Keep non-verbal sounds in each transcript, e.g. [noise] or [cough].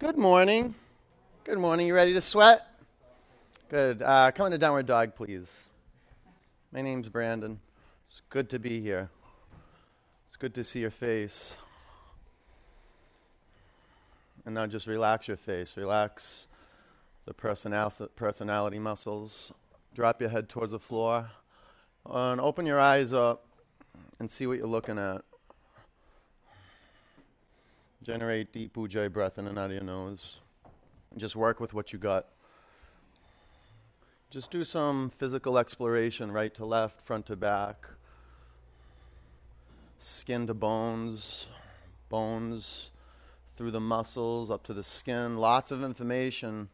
Good morning. Good morning. You ready to sweat? Good. Uh, come into downward dog, please. My name's Brandon. It's good to be here. It's good to see your face. And now just relax your face. Relax the personal- personality muscles. Drop your head towards the floor. And open your eyes up and see what you're looking at. Generate deep ujjayi breath in and out of your nose. Just work with what you got. Just do some physical exploration right to left, front to back, skin to bones, bones through the muscles up to the skin. Lots of information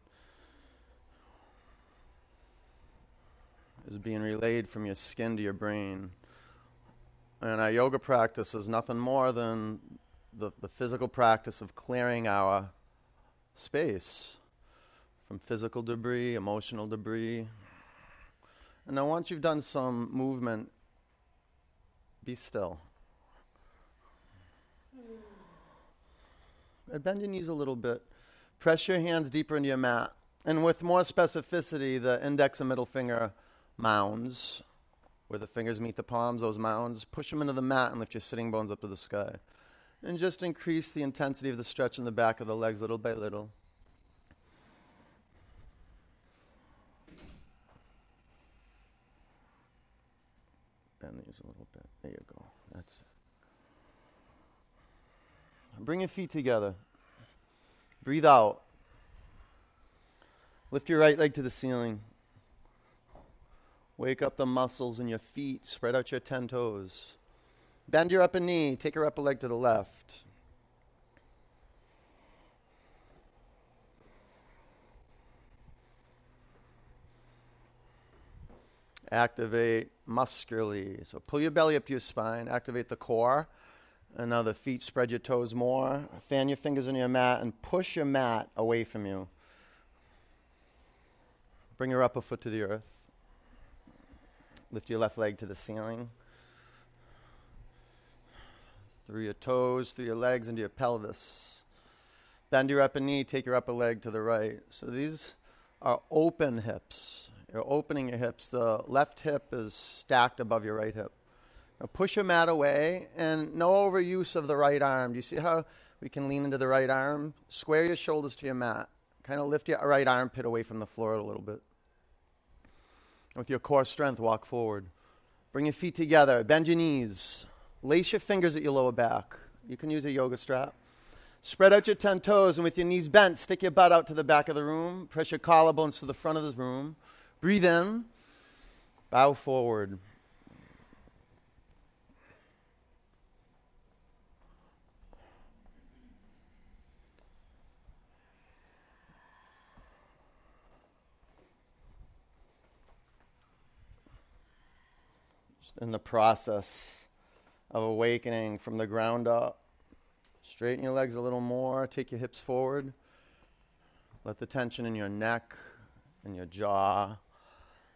is being relayed from your skin to your brain. And our yoga practice is nothing more than the, the physical practice of clearing our space from physical debris, emotional debris. And now, once you've done some movement, be still. And bend your knees a little bit. Press your hands deeper into your mat. And with more specificity, the index and middle finger mounds, where the fingers meet the palms, those mounds, push them into the mat and lift your sitting bones up to the sky. And just increase the intensity of the stretch in the back of the legs little by little. Bend these a little bit. There you go. That's it. Bring your feet together. Breathe out. Lift your right leg to the ceiling. Wake up the muscles in your feet. Spread out your 10 toes. Bend your upper knee. Take your upper leg to the left. Activate muscularly. So pull your belly up to your spine. Activate the core. And now the feet, spread your toes more. Fan your fingers into your mat and push your mat away from you. Bring your upper foot to the earth. Lift your left leg to the ceiling. Through your toes, through your legs, into your pelvis. Bend your upper knee, take your upper leg to the right. So these are open hips. You're opening your hips. The left hip is stacked above your right hip. Now push your mat away and no overuse of the right arm. Do you see how we can lean into the right arm? Square your shoulders to your mat. Kind of lift your right armpit away from the floor a little bit. With your core strength, walk forward. Bring your feet together. Bend your knees. Lace your fingers at your lower back. You can use a yoga strap. Spread out your 10 toes, and with your knees bent, stick your butt out to the back of the room. Press your collarbones to the front of the room. Breathe in. Bow forward. in the process of awakening from the ground up. Straighten your legs a little more, take your hips forward. Let the tension in your neck and your jaw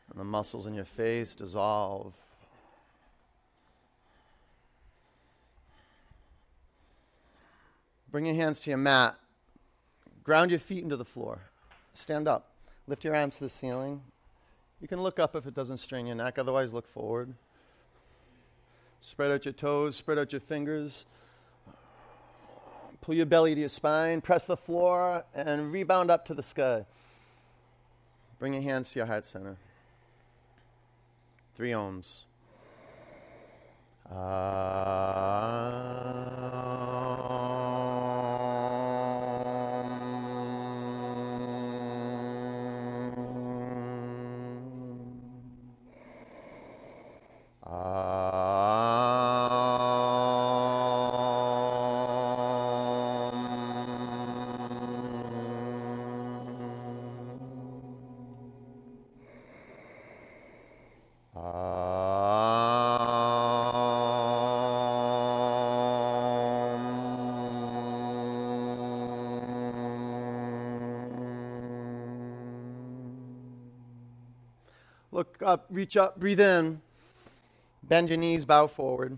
and the muscles in your face dissolve. Bring your hands to your mat. Ground your feet into the floor. Stand up. Lift your arms to the ceiling. You can look up if it doesn't strain your neck, otherwise, look forward. Spread out your toes, spread out your fingers. Pull your belly to your spine, press the floor, and rebound up to the sky. Bring your hands to your heart center. Three oms. Look reach up, breathe in. Bend your knees, bow forward.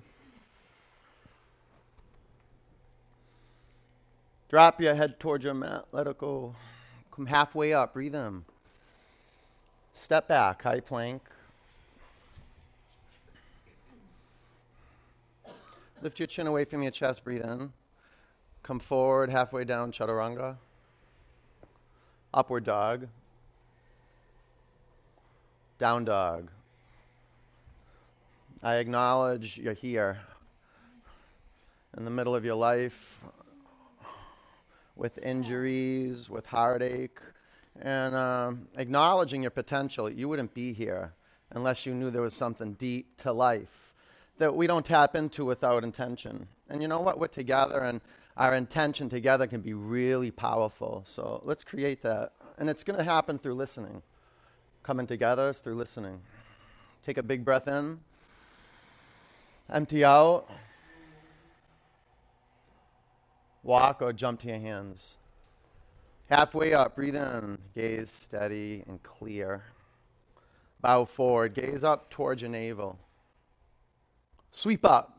Drop your head towards your mat. Let it go. Come halfway up. Breathe in. Step back. High plank. Lift your chin away from your chest. Breathe in. Come forward. Halfway down. Chaturanga. Upward dog. Down dog. I acknowledge you're here in the middle of your life with injuries, with heartache, and um, acknowledging your potential. You wouldn't be here unless you knew there was something deep to life that we don't tap into without intention. And you know what? We're together, and our intention together can be really powerful. So let's create that. And it's going to happen through listening. Coming together is through listening. Take a big breath in, empty out. Walk or jump to your hands. Halfway up, breathe in, gaze steady and clear. Bow forward, gaze up towards your navel. Sweep up.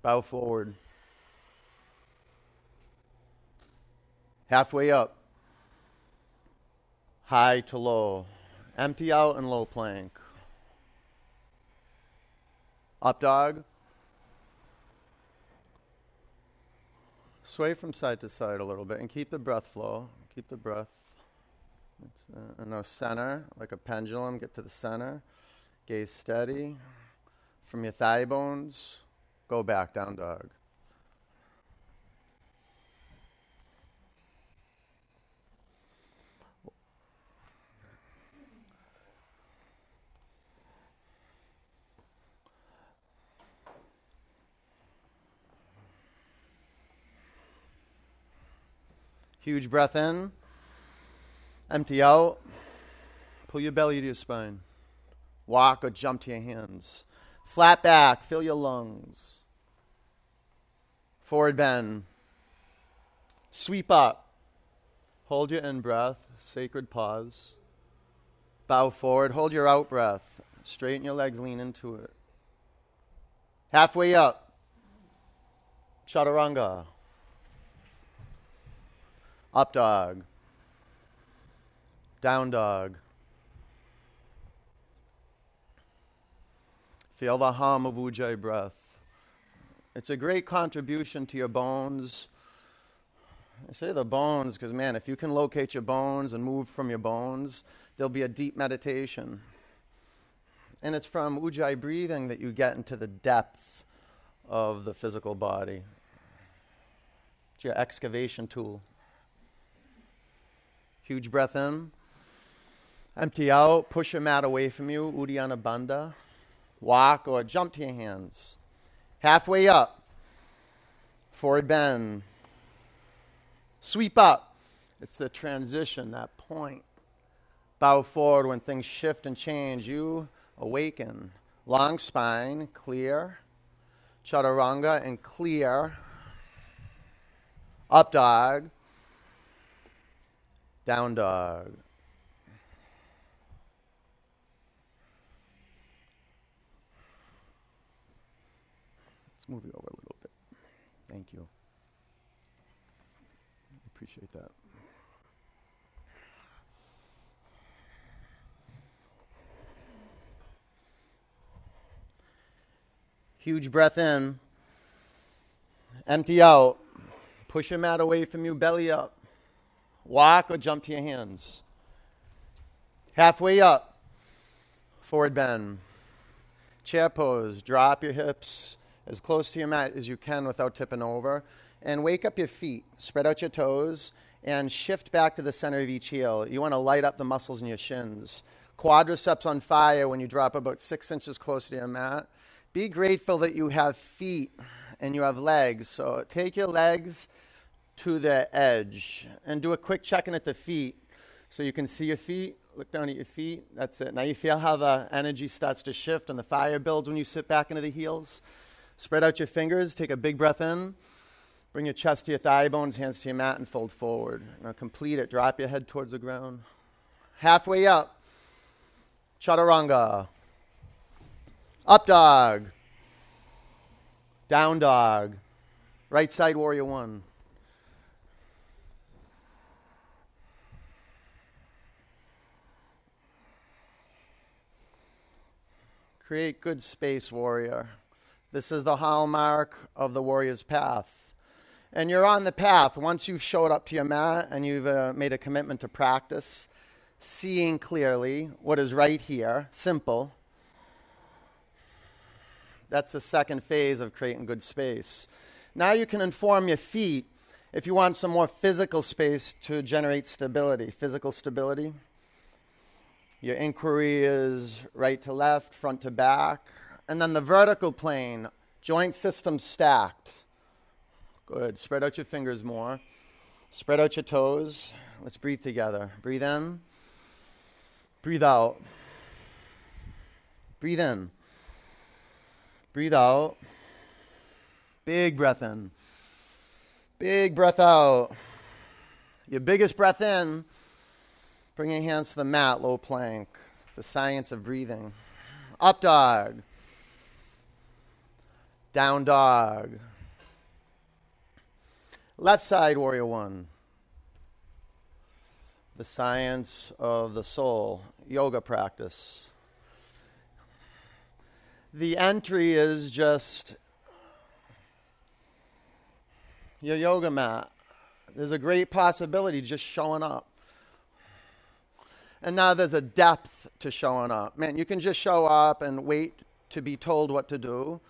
Bow forward. Halfway up. High to low. Empty out and low plank. Up dog. Sway from side to side a little bit and keep the breath flow. Keep the breath. Uh, and the center, like a pendulum, get to the center. Gaze steady. From your thigh bones, go back, down dog. Huge breath in. Empty out. Pull your belly to your spine. Walk or jump to your hands. Flat back. Fill your lungs. Forward bend. Sweep up. Hold your in breath. Sacred pause. Bow forward. Hold your out breath. Straighten your legs. Lean into it. Halfway up. Chaturanga. Up dog. Down dog. Feel the hum of Ujjayi breath. It's a great contribution to your bones. I say the bones because, man, if you can locate your bones and move from your bones, there'll be a deep meditation. And it's from Ujjayi breathing that you get into the depth of the physical body. It's your excavation tool. Huge breath in. Empty out. Push your mat away from you. Uddiyana Bandha. Walk or jump to your hands. Halfway up. Forward bend. Sweep up. It's the transition, that point. Bow forward when things shift and change. You awaken. Long spine, clear. Chaturanga and clear. Up dog. Down dog. Let's move it over a little bit. Thank you. Appreciate that. Huge breath in. Empty out. Push your mat away from you, belly up. Walk or jump to your hands. Halfway up, forward bend. Chair pose. Drop your hips as close to your mat as you can without tipping over. And wake up your feet. Spread out your toes and shift back to the center of each heel. You want to light up the muscles in your shins. Quadriceps on fire when you drop about six inches closer to your mat. Be grateful that you have feet and you have legs. So take your legs to the edge and do a quick check in at the feet so you can see your feet. Look down at your feet. That's it. Now you feel how the energy starts to shift and the fire builds when you sit back into the heels. Spread out your fingers. Take a big breath in. Bring your chest to your thigh bones, hands to your mat, and fold forward. Now complete it. Drop your head towards the ground. Halfway up. Chaturanga. Up dog. Down dog. Right side warrior one. Create good space, warrior. This is the hallmark of the warrior's path. And you're on the path once you've showed up to your mat and you've uh, made a commitment to practice, seeing clearly what is right here, simple. That's the second phase of creating good space. Now you can inform your feet if you want some more physical space to generate stability, physical stability. Your inquiry is right to left, front to back. And then the vertical plane, joint system stacked. Good. Spread out your fingers more. Spread out your toes. Let's breathe together. Breathe in. Breathe out. Breathe in. Breathe out. Big breath in. Big breath out. Your biggest breath in. Bring your hands to the mat, low plank. It's the science of breathing. Up dog. Down dog. Left side, warrior one. The science of the soul, yoga practice. The entry is just your yoga mat. There's a great possibility just showing up. And now there's a depth to showing up. Man, you can just show up and wait to be told what to do,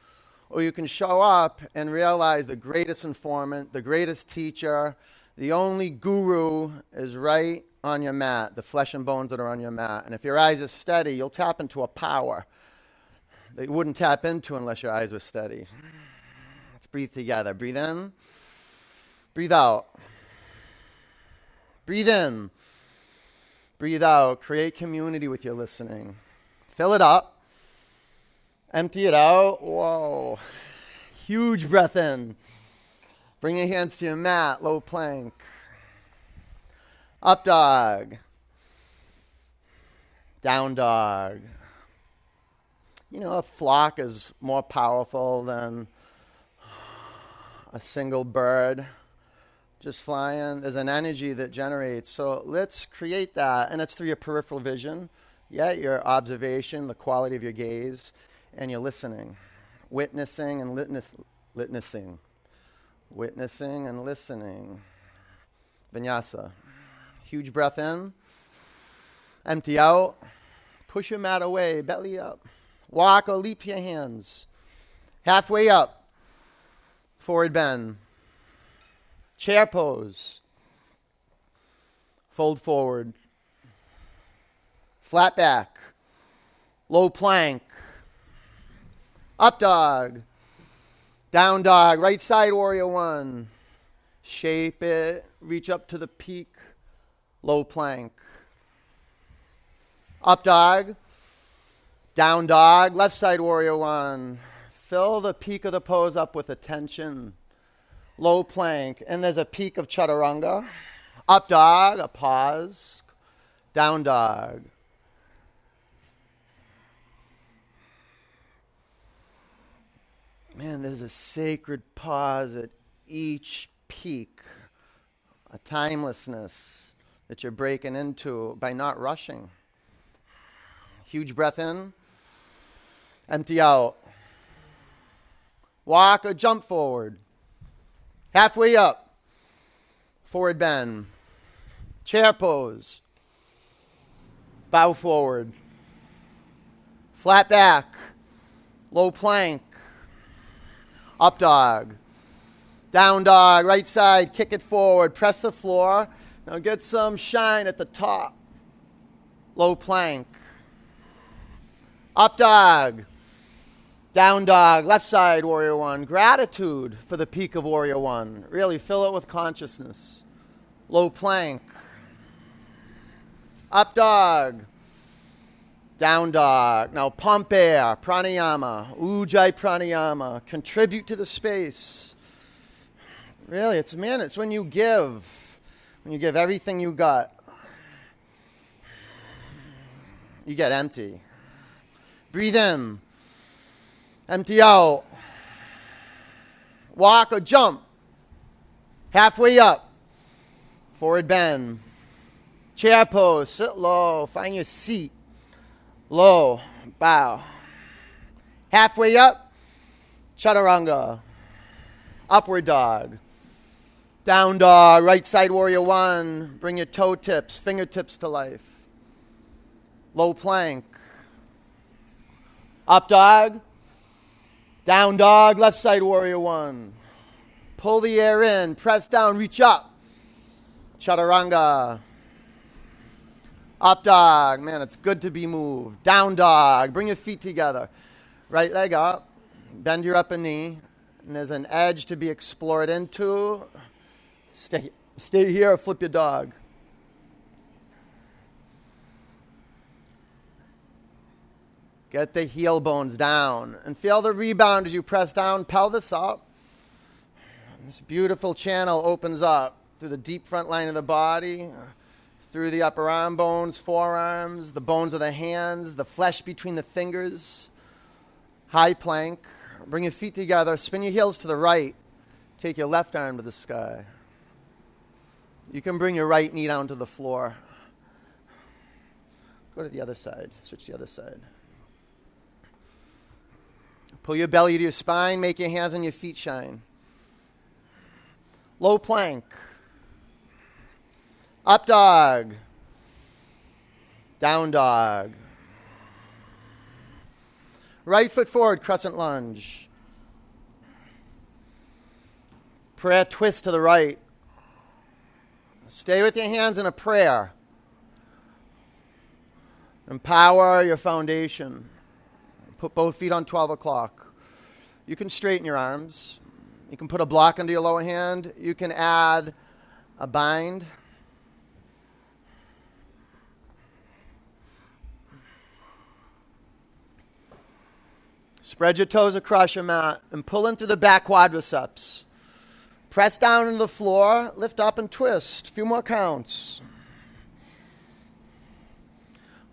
or you can show up and realize the greatest informant, the greatest teacher, the only guru is right on your mat, the flesh and bones that are on your mat. And if your eyes are steady, you'll tap into a power that you wouldn't tap into unless your eyes were steady. Let's breathe together. Breathe in. Breathe out. Breathe in. Breathe out. Create community with your listening. Fill it up. Empty it out. Whoa. Huge breath in. Bring your hands to your mat, low plank. Up dog. Down dog. You know, a flock is more powerful than a single bird just flying. There's an energy that generates. So let's create that. And it's through your peripheral vision, yeah, your observation, the quality of your gaze, and your listening. Witnessing and litness, witnessing. Witnessing and listening. Vinyasa. Huge breath in. Empty out. Push your mat away, belly up. Walk or leap your hands. Halfway up. Forward bend. Chair pose. Fold forward. Flat back. Low plank. Up dog. Down dog. Right side warrior one. Shape it. Reach up to the peak. Low plank. Up dog. Down dog. Left side warrior one. Fill the peak of the pose up with attention low plank, and there's a peak of chaturanga. Up dog, a pause. Down dog. Man, there's a sacred pause at each peak, a timelessness that you're breaking into by not rushing. Huge breath in, empty out. Walk or jump forward. Halfway up, forward bend, chair pose, bow forward, flat back, low plank, up dog, down dog, right side, kick it forward, press the floor. Now get some shine at the top, low plank, up dog, down dog, left side, warrior one. Gratitude for the peak of warrior one. Really fill it with consciousness. Low plank. Up dog. Down dog. Now pump air, pranayama, ujjayi pranayama. Contribute to the space. Really, it's man, it's when you give, when you give everything you got, you get empty. Breathe in. Empty out. walk or jump. Halfway up, forward bend. Chair pose, sit low, find your seat. Low, bow. Halfway up, chaturanga. Upward dog. Down dog, right side warrior one. Bring your toe tips, fingertips to life. Low plank. Up dog. Down dog, left side warrior one. Pull the air in, press down, reach up. Chaturanga. Up dog, man, it's good to be moved. Down dog, bring your feet together. Right leg up, bend your upper knee, and there's an edge to be explored into. Stay, stay here or flip your dog. Get the heel bones down and feel the rebound as you press down, pelvis up. This beautiful channel opens up through the deep front line of the body, through the upper arm bones, forearms, the bones of the hands, the flesh between the fingers. High plank. Bring your feet together, spin your heels to the right. Take your left arm to the sky. You can bring your right knee down to the floor. Go to the other side. Switch the other side. Pull your belly to your spine. Make your hands and your feet shine. Low plank. Up dog. Down dog. Right foot forward, crescent lunge. Prayer twist to the right. Stay with your hands in a prayer. Empower your foundation. Put both feet on 12 o'clock. You can straighten your arms. You can put a block under your lower hand. You can add a bind. Spread your toes across your mat and pull in through the back quadriceps. Press down into the floor, lift up and twist. A few more counts.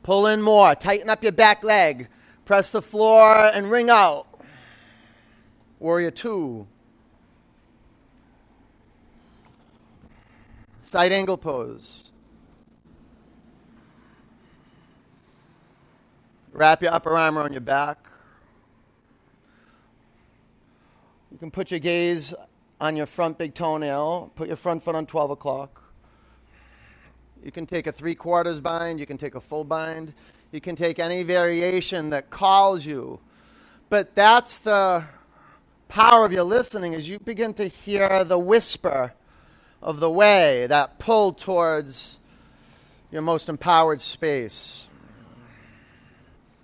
Pull in more. Tighten up your back leg. Press the floor and ring out. Warrior two. Side angle pose. Wrap your upper arm around your back. You can put your gaze on your front big toenail. Put your front foot on 12 o'clock. You can take a three quarters bind. You can take a full bind. You can take any variation that calls you. But that's the power of your listening as you begin to hear the whisper of the way, that pull towards your most empowered space.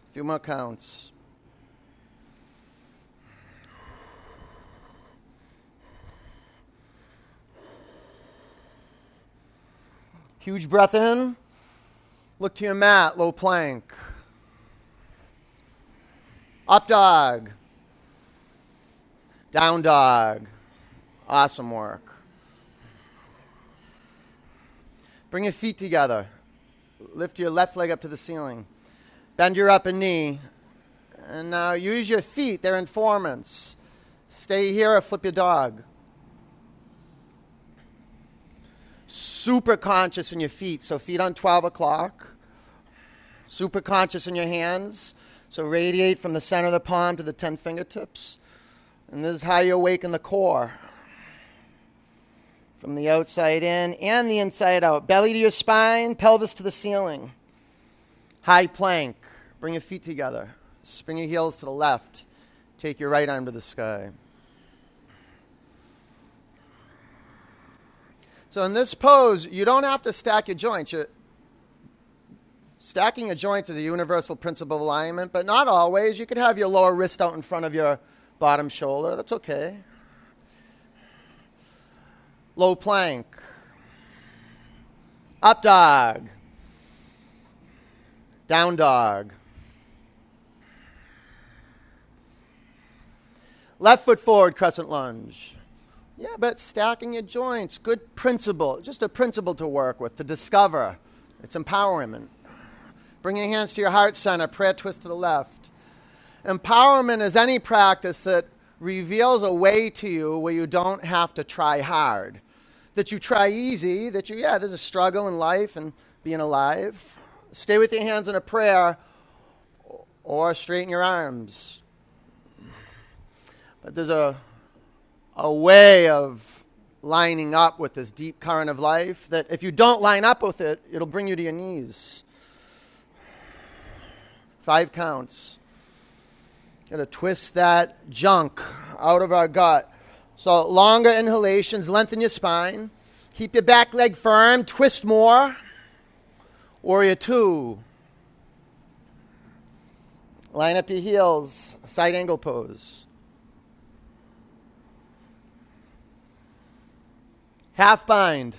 A few more counts. Huge breath in. Look to your mat, low plank. Up dog. Down dog. Awesome work. Bring your feet together. Lift your left leg up to the ceiling. Bend your upper knee. And now use your feet, they're informants. Stay here or flip your dog. Super conscious in your feet. So, feet on 12 o'clock. Super conscious in your hands. So, radiate from the center of the palm to the 10 fingertips. And this is how you awaken the core. From the outside in and the inside out. Belly to your spine, pelvis to the ceiling. High plank. Bring your feet together. Spin your heels to the left. Take your right arm to the sky. So in this pose, you don't have to stack your joints. You're, stacking your joints is a universal principle of alignment, but not always. You could have your lower wrist out in front of your bottom shoulder. That's okay. Low plank. Up dog. Down dog. Left foot forward, crescent lunge. Yeah, but stacking your joints, good principle, just a principle to work with, to discover. It's empowerment. Bring your hands to your heart center, prayer twist to the left. Empowerment is any practice that reveals a way to you where you don't have to try hard. That you try easy, that you, yeah, there's a struggle in life and being alive. Stay with your hands in a prayer or straighten your arms. But there's a, a way of lining up with this deep current of life that if you don't line up with it, it'll bring you to your knees. Five counts. Got to twist that junk out of our gut. So, longer inhalations, lengthen your spine. Keep your back leg firm, twist more. Warrior two. Line up your heels, side angle pose. Half bind.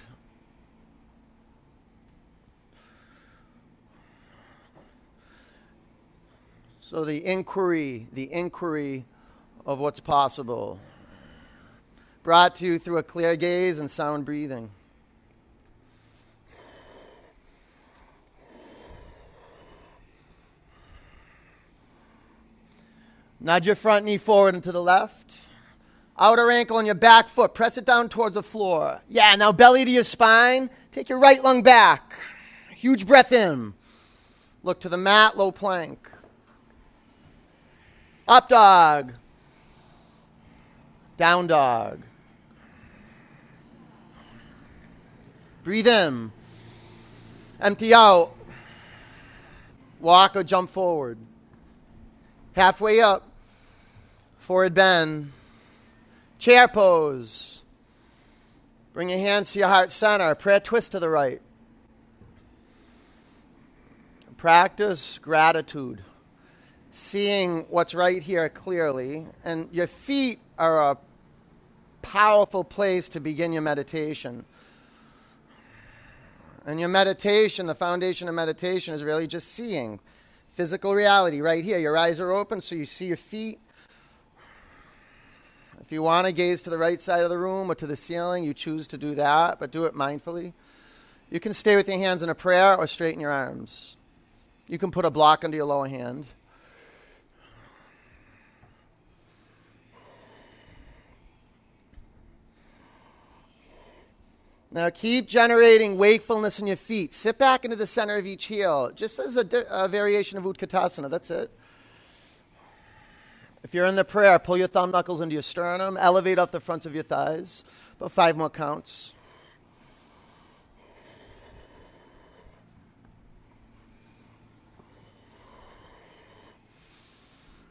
So the inquiry, the inquiry of what's possible, brought to you through a clear gaze and sound breathing. Nudge your front knee forward and to the left. Outer ankle on your back foot. Press it down towards the floor. Yeah, now belly to your spine. Take your right lung back. Huge breath in. Look to the mat, low plank. Up dog. Down dog. Breathe in. Empty out. Walk or jump forward. Halfway up. Forward bend. Chair pose. Bring your hands to your heart center. Prayer twist to the right. Practice gratitude seeing what's right here clearly. And your feet are a powerful place to begin your meditation. And your meditation, the foundation of meditation, is really just seeing physical reality right here. Your eyes are open, so you see your feet. If you want to gaze to the right side of the room or to the ceiling, you choose to do that, but do it mindfully. You can stay with your hands in a prayer or straighten your arms. You can put a block under your lower hand. Now keep generating wakefulness in your feet. Sit back into the center of each heel, just as a, a variation of Utkatasana. That's it. If you're in the prayer, pull your thumb knuckles into your sternum, elevate off the fronts of your thighs. About five more counts.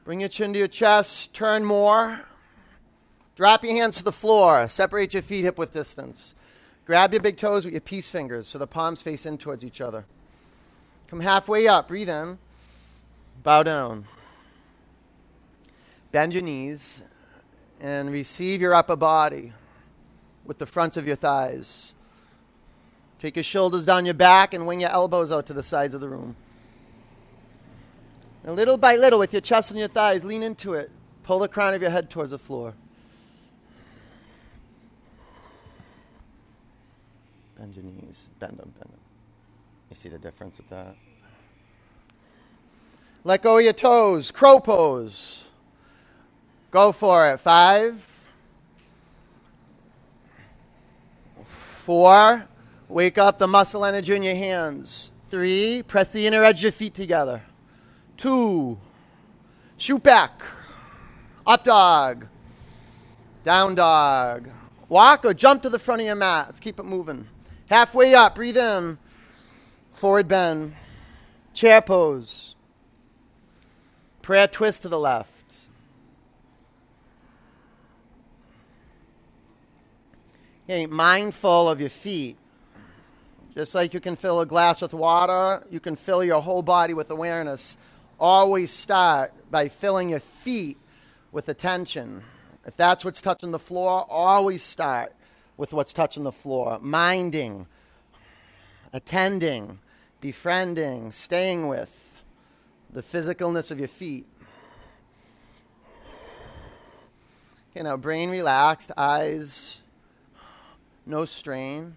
Bring your chin to your chest, turn more. Drop your hands to the floor, separate your feet hip width distance. Grab your big toes with your peace fingers so the palms face in towards each other. Come halfway up. Breathe in. Bow down. Bend your knees and receive your upper body with the fronts of your thighs. Take your shoulders down your back and wing your elbows out to the sides of the room. And little by little, with your chest and your thighs, lean into it. Pull the crown of your head towards the floor. Bend your knees. Bend them, bend them. You see the difference with that? Let go of your toes. Crow pose. Go for it. Five. Four. Wake up the muscle energy in your hands. Three. Press the inner edge of your feet together. Two. Shoot back. Up dog. Down dog. Walk or jump to the front of your mat. Let's keep it moving. Halfway up, breathe in. Forward bend. Chair pose. Prayer twist to the left. Okay, mindful of your feet. Just like you can fill a glass with water, you can fill your whole body with awareness. Always start by filling your feet with attention. If that's what's touching the floor, always start with what's touching the floor, minding, attending, befriending, staying with the physicalness of your feet. Okay, now brain relaxed, eyes no strain.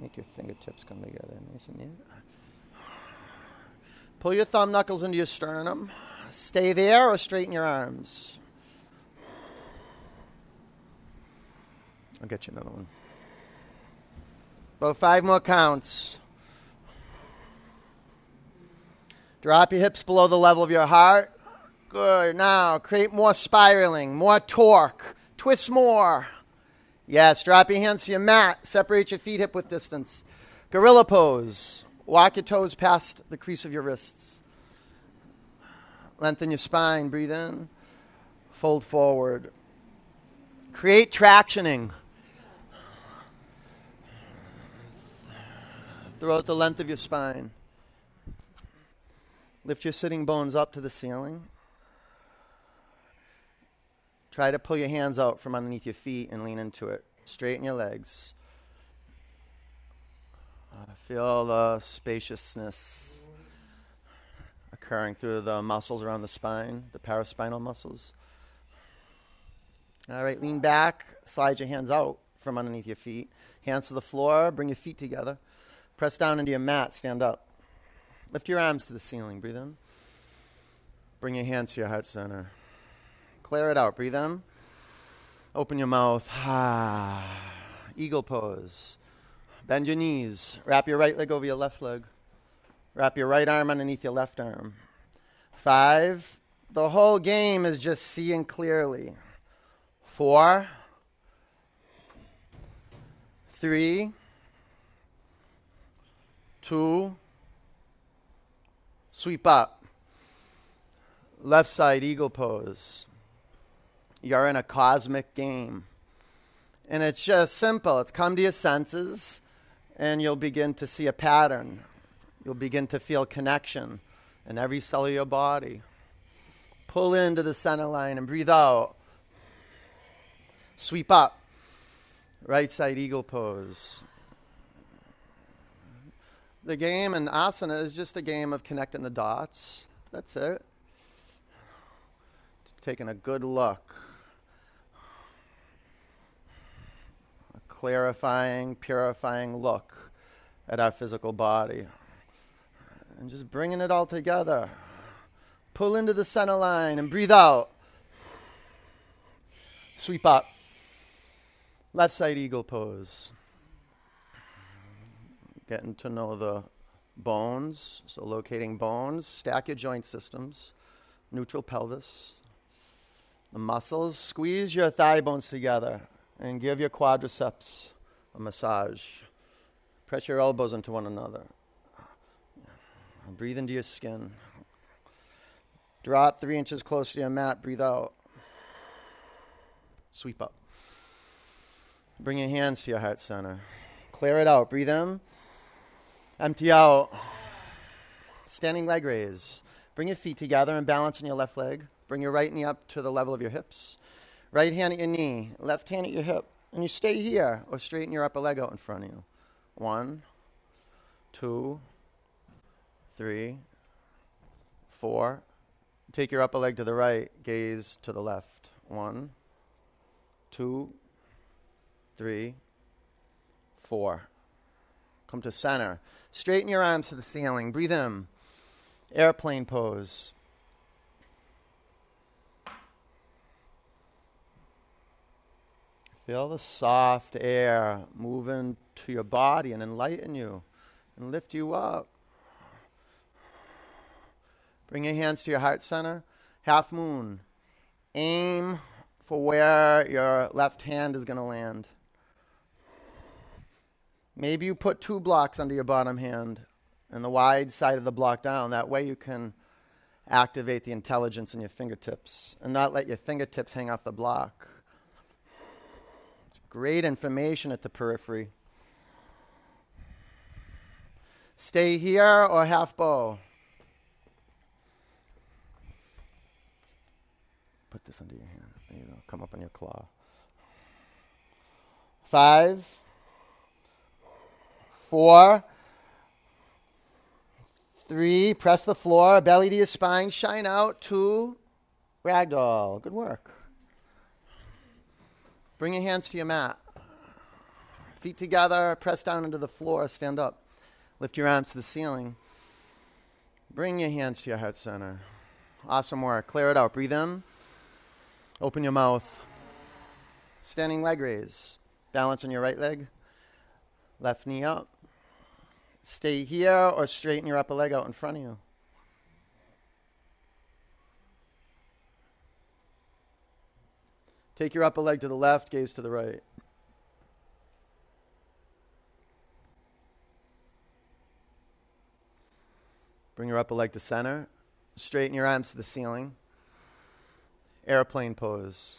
Make your fingertips come together nice and neat. Pull your thumb knuckles into your sternum. Stay there or straighten your arms. I'll get you another one. About five more counts. Drop your hips below the level of your heart. Good. Now, create more spiraling, more torque. Twist more. Yes, drop your hands to your mat. Separate your feet hip width distance. Gorilla pose. Walk your toes past the crease of your wrists. Lengthen your spine. Breathe in. Fold forward. Create tractioning. Throughout the length of your spine. Lift your sitting bones up to the ceiling. Try to pull your hands out from underneath your feet and lean into it. Straighten your legs. Uh, feel the spaciousness occurring through the muscles around the spine, the paraspinal muscles. All right, lean back, slide your hands out from underneath your feet. Hands to the floor, bring your feet together. Press down into your mat, stand up. Lift your arms to the ceiling, breathe in. Bring your hands to your heart center. Clear it out, breathe in. Open your mouth. [sighs] Eagle pose. Bend your knees. Wrap your right leg over your left leg. Wrap your right arm underneath your left arm. Five. The whole game is just seeing clearly. Four. Three. Two. Sweep up. Left side eagle pose. You're in a cosmic game. And it's just simple. It's come to your senses, and you'll begin to see a pattern. You'll begin to feel connection in every cell of your body. Pull into the center line and breathe out. Sweep up. Right side eagle pose. The game in asana is just a game of connecting the dots. That's it. Taking a good look clarifying, purifying look at our physical body. And just bringing it all together. Pull into the center line and breathe out. Sweep up. Left side eagle pose. Getting to know the bones. So, locating bones, stack your joint systems, neutral pelvis. The muscles, squeeze your thigh bones together and give your quadriceps a massage. Press your elbows into one another. Breathe into your skin. Drop three inches close to your mat. Breathe out. Sweep up. Bring your hands to your heart center. Clear it out. Breathe in. Empty out. Standing leg raise. Bring your feet together and balance on your left leg. Bring your right knee up to the level of your hips. Right hand at your knee, left hand at your hip. And you stay here or straighten your upper leg out in front of you. One, two, three, four. Take your upper leg to the right, gaze to the left. One, two, three, four. Come to center. Straighten your arms to the ceiling. Breathe in. Airplane pose. Feel the soft air moving to your body and enlighten you and lift you up. Bring your hands to your heart center. Half moon. Aim for where your left hand is going to land. Maybe you put two blocks under your bottom hand and the wide side of the block down. That way you can activate the intelligence in your fingertips and not let your fingertips hang off the block. Great information at the periphery. Stay here or half bow? Put this under your hand. There you go. Come up on your claw. Five, four, three. Press the floor. Belly to your spine. Shine out. Two. Ragdoll. Good work. Bring your hands to your mat. Feet together, press down into the floor, stand up. Lift your arms to the ceiling. Bring your hands to your heart center. Awesome work. Clear it out. Breathe in. Open your mouth. Standing leg raise. Balance on your right leg. Left knee up. Stay here or straighten your upper leg out in front of you. Take your upper leg to the left, gaze to the right. Bring your upper leg to center. Straighten your arms to the ceiling. Airplane pose.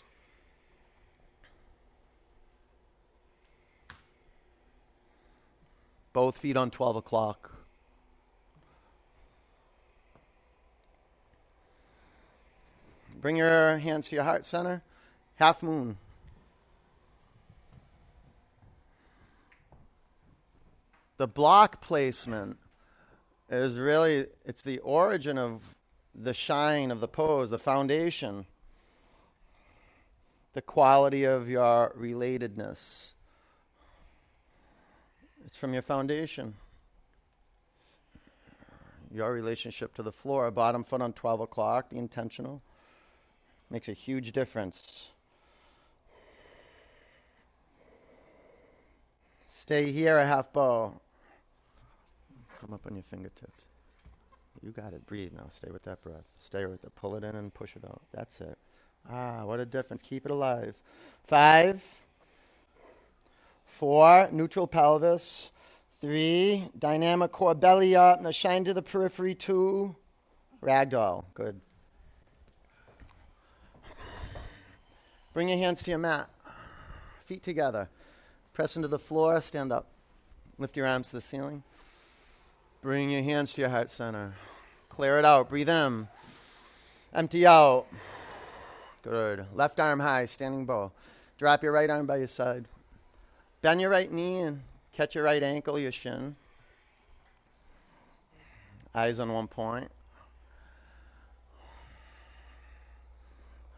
Both feet on 12 o'clock. Bring your hands to your heart center. Half moon. The block placement is really it's the origin of the shine of the pose, the foundation, the quality of your relatedness. It's from your foundation. Your relationship to the floor, bottom foot on 12 o'clock, be intentional. Makes a huge difference. Stay here a half bow. Come up on your fingertips. You got it. Breathe now. Stay with that breath. Stay with it. Pull it in and push it out. That's it. Ah, what a difference. Keep it alive. Five, four, neutral pelvis. Three, dynamic core, belly up. Now shine to the periphery. Two, ragdoll. Good. Bring your hands to your mat. Feet together. Press into the floor. Stand up. Lift your arms to the ceiling. Bring your hands to your heart center. Clear it out. Breathe in. Empty out. Good. Left arm high, standing bow. Drop your right arm by your side. Bend your right knee and catch your right ankle, your shin. Eyes on one point.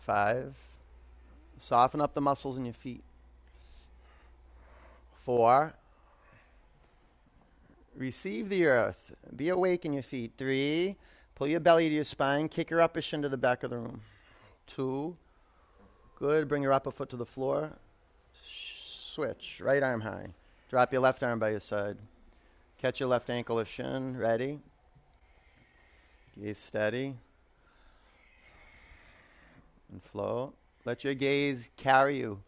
Five. Soften up the muscles in your feet. Four. Receive the earth. Be awake in your feet. Three. Pull your belly to your spine. Kick your upper shin to the back of the room. Two. Good. Bring your upper foot to the floor. Switch. Right arm high. Drop your left arm by your side. Catch your left ankle or shin. Ready. Gaze steady. And flow. Let your gaze carry you.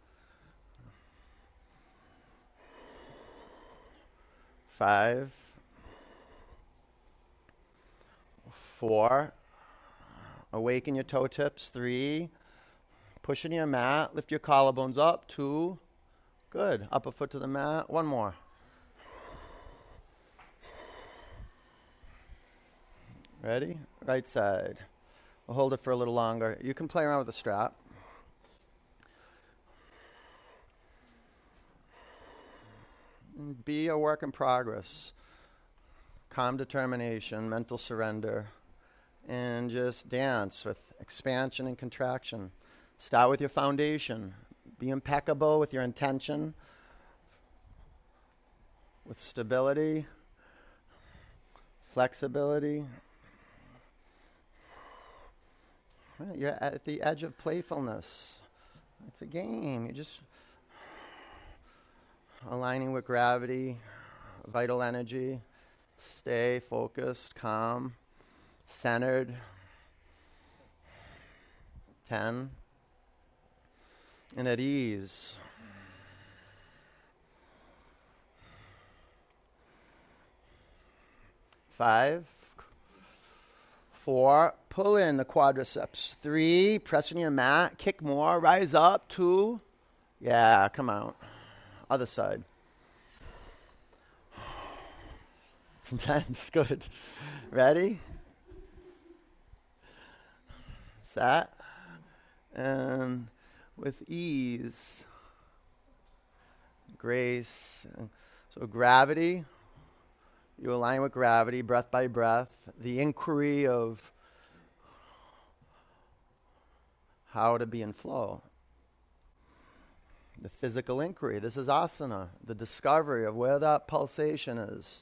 Five, four, awaken your toe tips. Three, push in your mat, lift your collarbones up. Two, good. Upper foot to the mat. One more. Ready? Right side. We'll hold it for a little longer. You can play around with the strap. Be a work in progress. Calm determination, mental surrender, and just dance with expansion and contraction. Start with your foundation. Be impeccable with your intention, with stability, flexibility. You're at the edge of playfulness. It's a game. You just aligning with gravity, vital energy. Stay focused, calm, centered. 10. And at ease. Five, four, pull in the quadriceps. Three, press in your mat, kick more, rise up. Two, yeah, come out. Other side. [sighs] It's intense. Good. Ready? Sat. And with ease, grace. So, gravity, you align with gravity, breath by breath. The inquiry of how to be in flow the physical inquiry. This is asana, the discovery of where that pulsation is.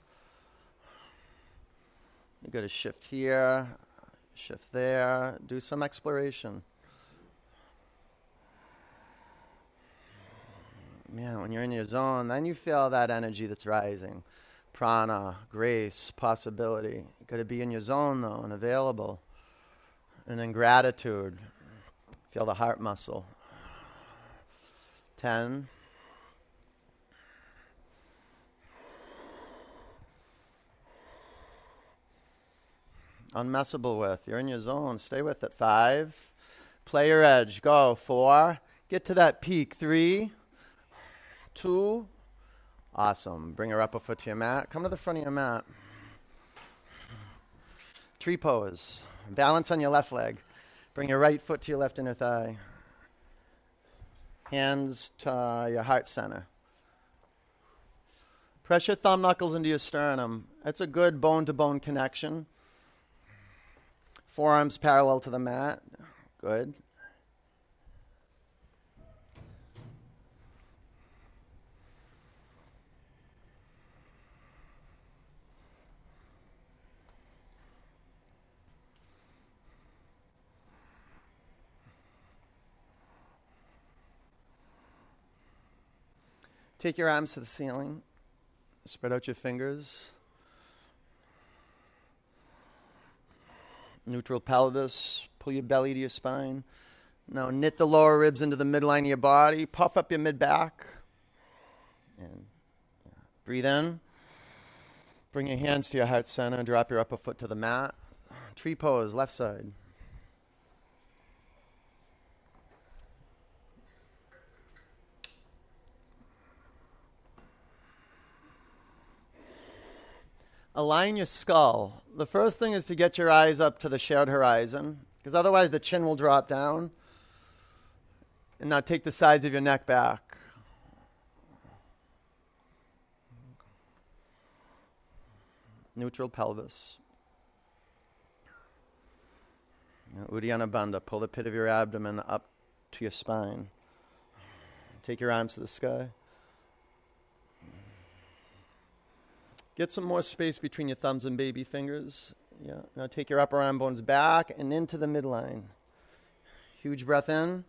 You got to shift here, shift there, do some exploration. Man, when you're in your zone, then you feel that energy that's rising prana, grace, possibility. You got to be in your zone though and available. And in gratitude, feel the heart muscle. 10. Unmessable with. You're in your zone. Stay with it. Five. Play your edge. Go. Four. Get to that peak. Three. Two. Awesome. Bring your upper foot to your mat. Come to the front of your mat. Tree pose. Balance on your left leg. Bring your right foot to your left inner thigh. Hands to your heart center. Press your thumb knuckles into your sternum. That's a good bone to bone connection. Forearms parallel to the mat. Good. Take your arms to the ceiling. Spread out your fingers. Neutral pelvis. Pull your belly to your spine. Now knit the lower ribs into the midline of your body. Puff up your mid back. And breathe in. Bring your hands to your heart center. Drop your upper foot to the mat. Tree pose, left side. Align your skull. The first thing is to get your eyes up to the shared horizon, because otherwise the chin will drop down. And now take the sides of your neck back. Neutral pelvis. Uddiyana Bandha. Pull the pit of your abdomen up to your spine. Take your arms to the sky. Get some more space between your thumbs and baby fingers. Yeah. Now take your upper arm bones back and into the midline. Huge breath in.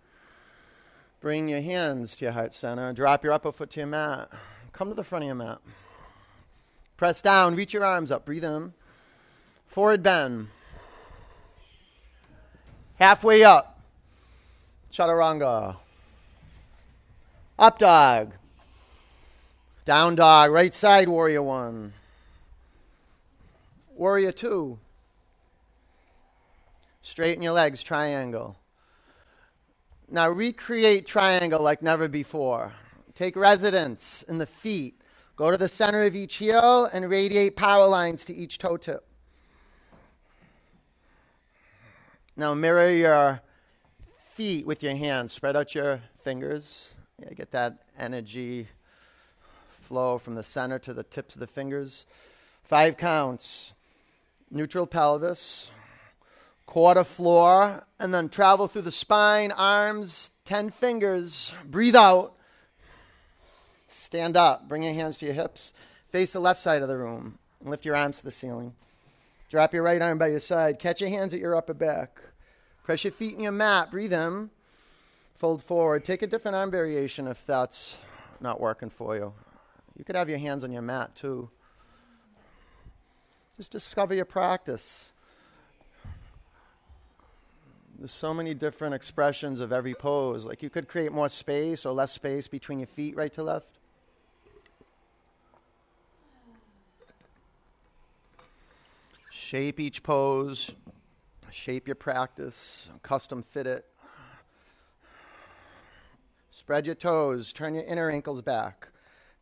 Bring your hands to your heart center. Drop your upper foot to your mat. Come to the front of your mat. Press down. Reach your arms up. Breathe in. Forward bend. Halfway up. Chaturanga. Up dog. Down dog, right side, warrior one. Warrior two. Straighten your legs, triangle. Now recreate triangle like never before. Take residence in the feet. Go to the center of each heel and radiate power lines to each toe tip. Now mirror your feet with your hands. Spread out your fingers. Yeah, get that energy from the center to the tips of the fingers. Five counts. Neutral pelvis, quarter floor, and then travel through the spine, arms, 10 fingers. Breathe out. Stand up. Bring your hands to your hips. Face the left side of the room. Lift your arms to the ceiling. Drop your right arm by your side. Catch your hands at your upper back. Press your feet in your mat. Breathe in. Fold forward. Take a different arm variation if that's not working for you. You could have your hands on your mat too. Just discover your practice. There's so many different expressions of every pose. Like you could create more space or less space between your feet, right to left. Shape each pose, shape your practice, custom fit it. Spread your toes, turn your inner ankles back.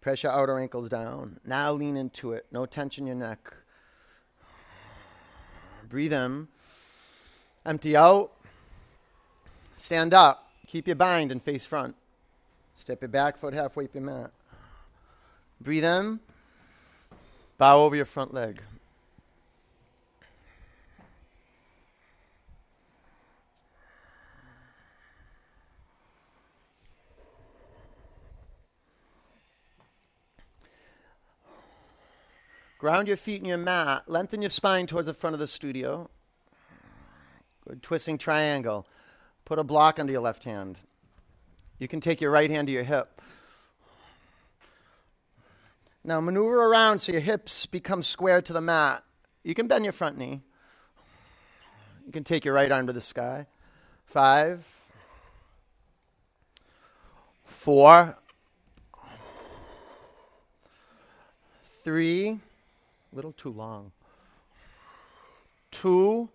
Press your outer ankles down. Now lean into it. No tension in your neck. Breathe in. Empty out. Stand up. Keep your bind and face front. Step your back foot halfway up your mat. Breathe in. Bow over your front leg. Ground your feet in your mat. Lengthen your spine towards the front of the studio. Good twisting triangle. Put a block under your left hand. You can take your right hand to your hip. Now maneuver around so your hips become square to the mat. You can bend your front knee. You can take your right arm to the sky. Five, four, three, a little too long, two,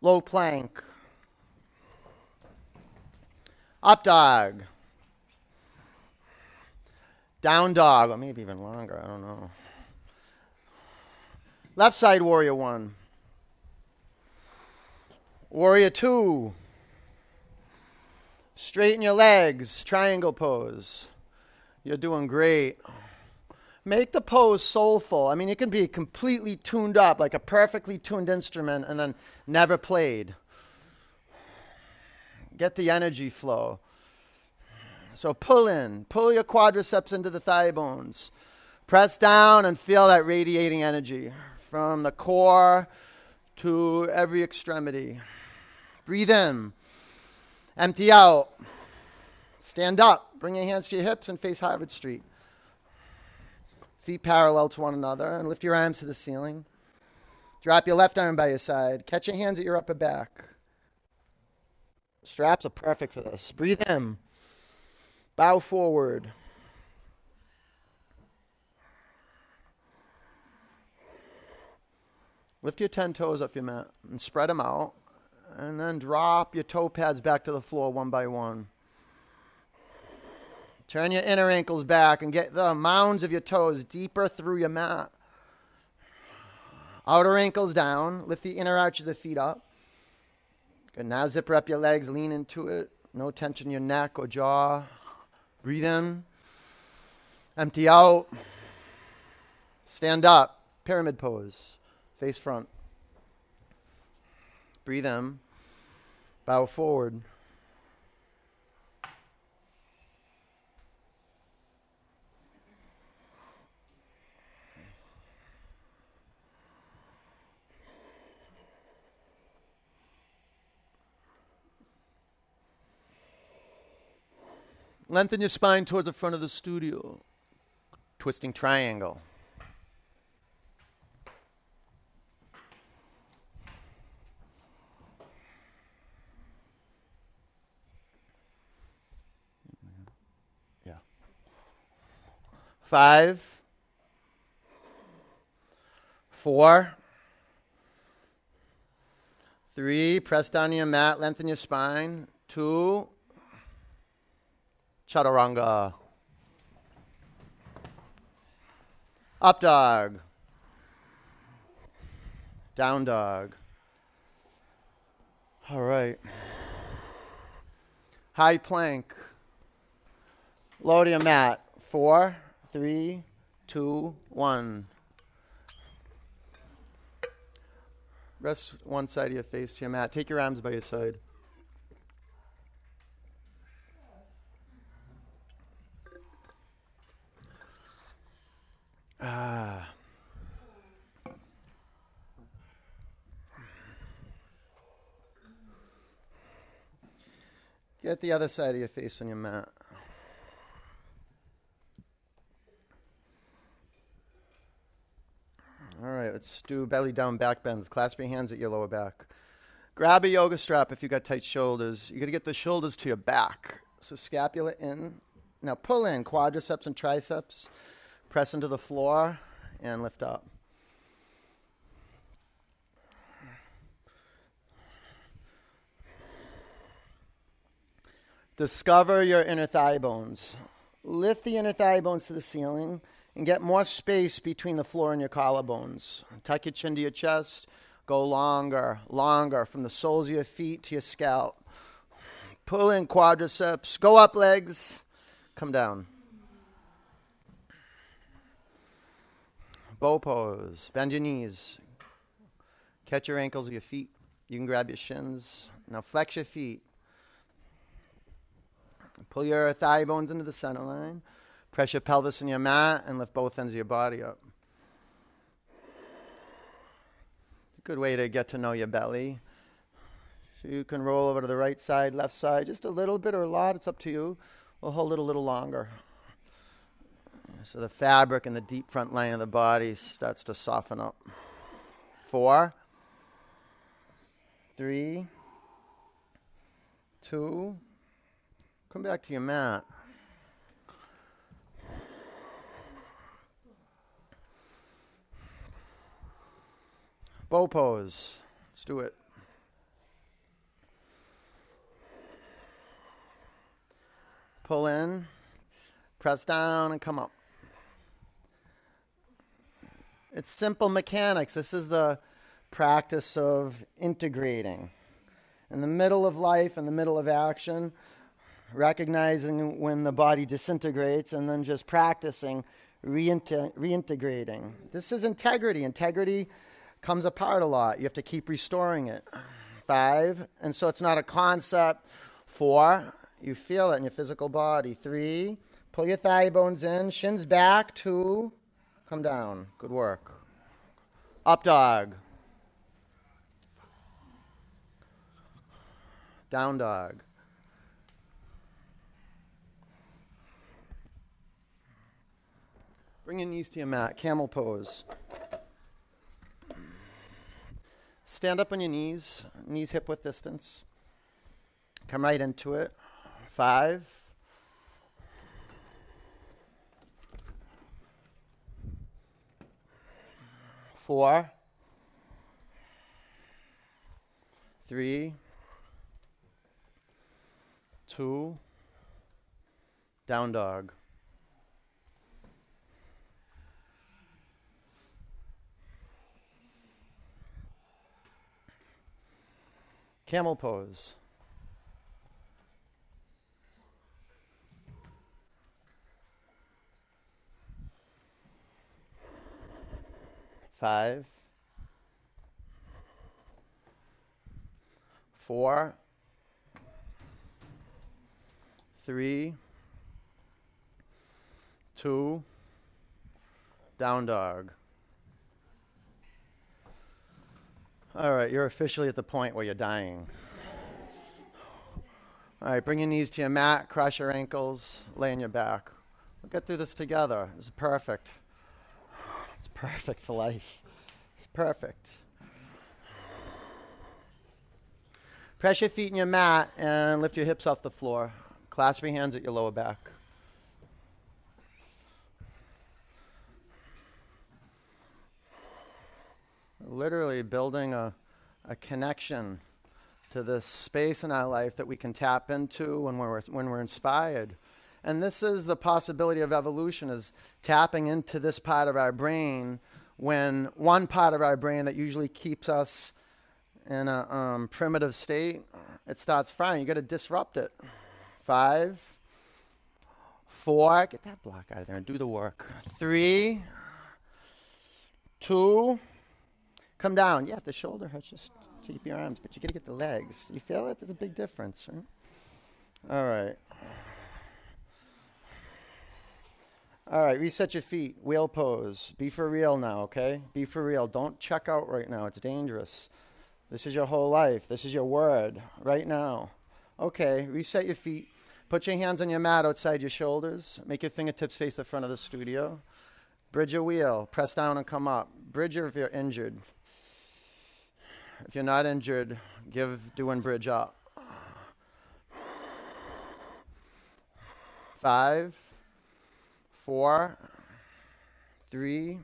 low plank, up dog, down dog, or maybe even longer, I don't know. Left side warrior one. Warrior two. Straighten your legs, triangle pose. You're doing great. Make the pose soulful. I mean, it can be completely tuned up, like a perfectly tuned instrument, and then never played. Get the energy flow. So pull in, pull your quadriceps into the thigh bones. Press down and feel that radiating energy from the core to every extremity. Breathe in, empty out. Stand up, bring your hands to your hips and face Harvard Street. Feet parallel to one another and lift your arms to the ceiling. Drop your left arm by your side. Catch your hands at your upper back. Straps are perfect for this. Breathe in. Bow forward. Lift your 10 toes off your mat and spread them out. And then drop your toe pads back to the floor one by one. Turn your inner ankles back and get the mounds of your toes deeper through your mat. Outer ankles down. Lift the inner arch of the feet up. Good. Now zipper up your legs, lean into it. No tension in your neck or jaw. Breathe in. Empty out. Stand up. Pyramid pose. Face front. Breathe in. Bow forward. Lengthen your spine towards the front of the studio. Twisting triangle. Yeah. Five. Four. Three. Press down your mat. Lengthen your spine. Two. Chaturanga. Up dog. Down dog. All right. High plank. To your mat. Four, three, two, one. Rest one side of your face to your mat. Take your arms by your side. Ah. Get the other side of your face on your mat. All right, let's do belly down back bends. Clasp your hands at your lower back. Grab a yoga strap if you got tight shoulders. You got to get the shoulders to your back. So scapula in. Now pull in quadriceps and triceps. Press into the floor and lift up. Discover your inner thigh bones. Lift the inner thigh bones to the ceiling and get more space between the floor and your collarbones. Tuck your chin to your chest. Go longer, longer from the soles of your feet to your scalp. Pull in quadriceps. Go up legs. Come down. Bow pose. Bend your knees. Catch your ankles with your feet. You can grab your shins. Now flex your feet. Pull your thigh bones into the center line. Press your pelvis in your mat and lift both ends of your body up. It's a good way to get to know your belly. So you can roll over to the right side, left side, just a little bit or a lot, it's up to you. We'll hold it a little longer. So the fabric and the deep front line of the body starts to soften up. Four, three, two, come back to your mat. Bow pose. Let's do it. Pull in, press down, and come up. It's simple mechanics. This is the practice of integrating. In the middle of life, in the middle of action, recognizing when the body disintegrates, and then just practicing reintegrating. This is integrity. Integrity comes apart a lot. You have to keep restoring it. Five, and so it's not a concept. Four, you feel it in your physical body. Three, pull your thigh bones in, shins back. Two, come down. Good work. Up dog. Down dog. Bring your knees to your mat. Camel pose. Stand up on your knees, knees hip width distance. Come right into it. Five. Four. Three. Two. Down dog. Camel pose. Five, four, three, two, down dog. All right, you're officially at the point where you're dying. All right, bring your knees to your mat, cross your ankles, lay on your back. We'll get through this together. This is perfect. Perfect for life. It's perfect. Press your feet in your mat and lift your hips off the floor. Clasp your hands at your lower back. literally building a, a connection to this space in our life that we can tap into when we're, when we're inspired. And this is the possibility of evolution is tapping into this part of our brain when one part of our brain that usually keeps us in a um, primitive state, it starts firing. You got to disrupt it. Five, four, get that block out of there and do the work. Three, two, Come down. Yeah, if the shoulder hurts, just keep your arms, but you got to get the legs. You feel it? There's a big difference, right? All right. All right, reset your feet. Whale pose. Be for real now, okay? Be for real. Don't check out right now. It's dangerous. This is your whole life. This is your word right now. Okay, reset your feet. Put your hands on your mat outside your shoulders. Make your fingertips face the front of the studio. Bridge your wheel. Press down and come up. Bridge if you're injured. If you're not injured, give doing bridge up. Five, four, three,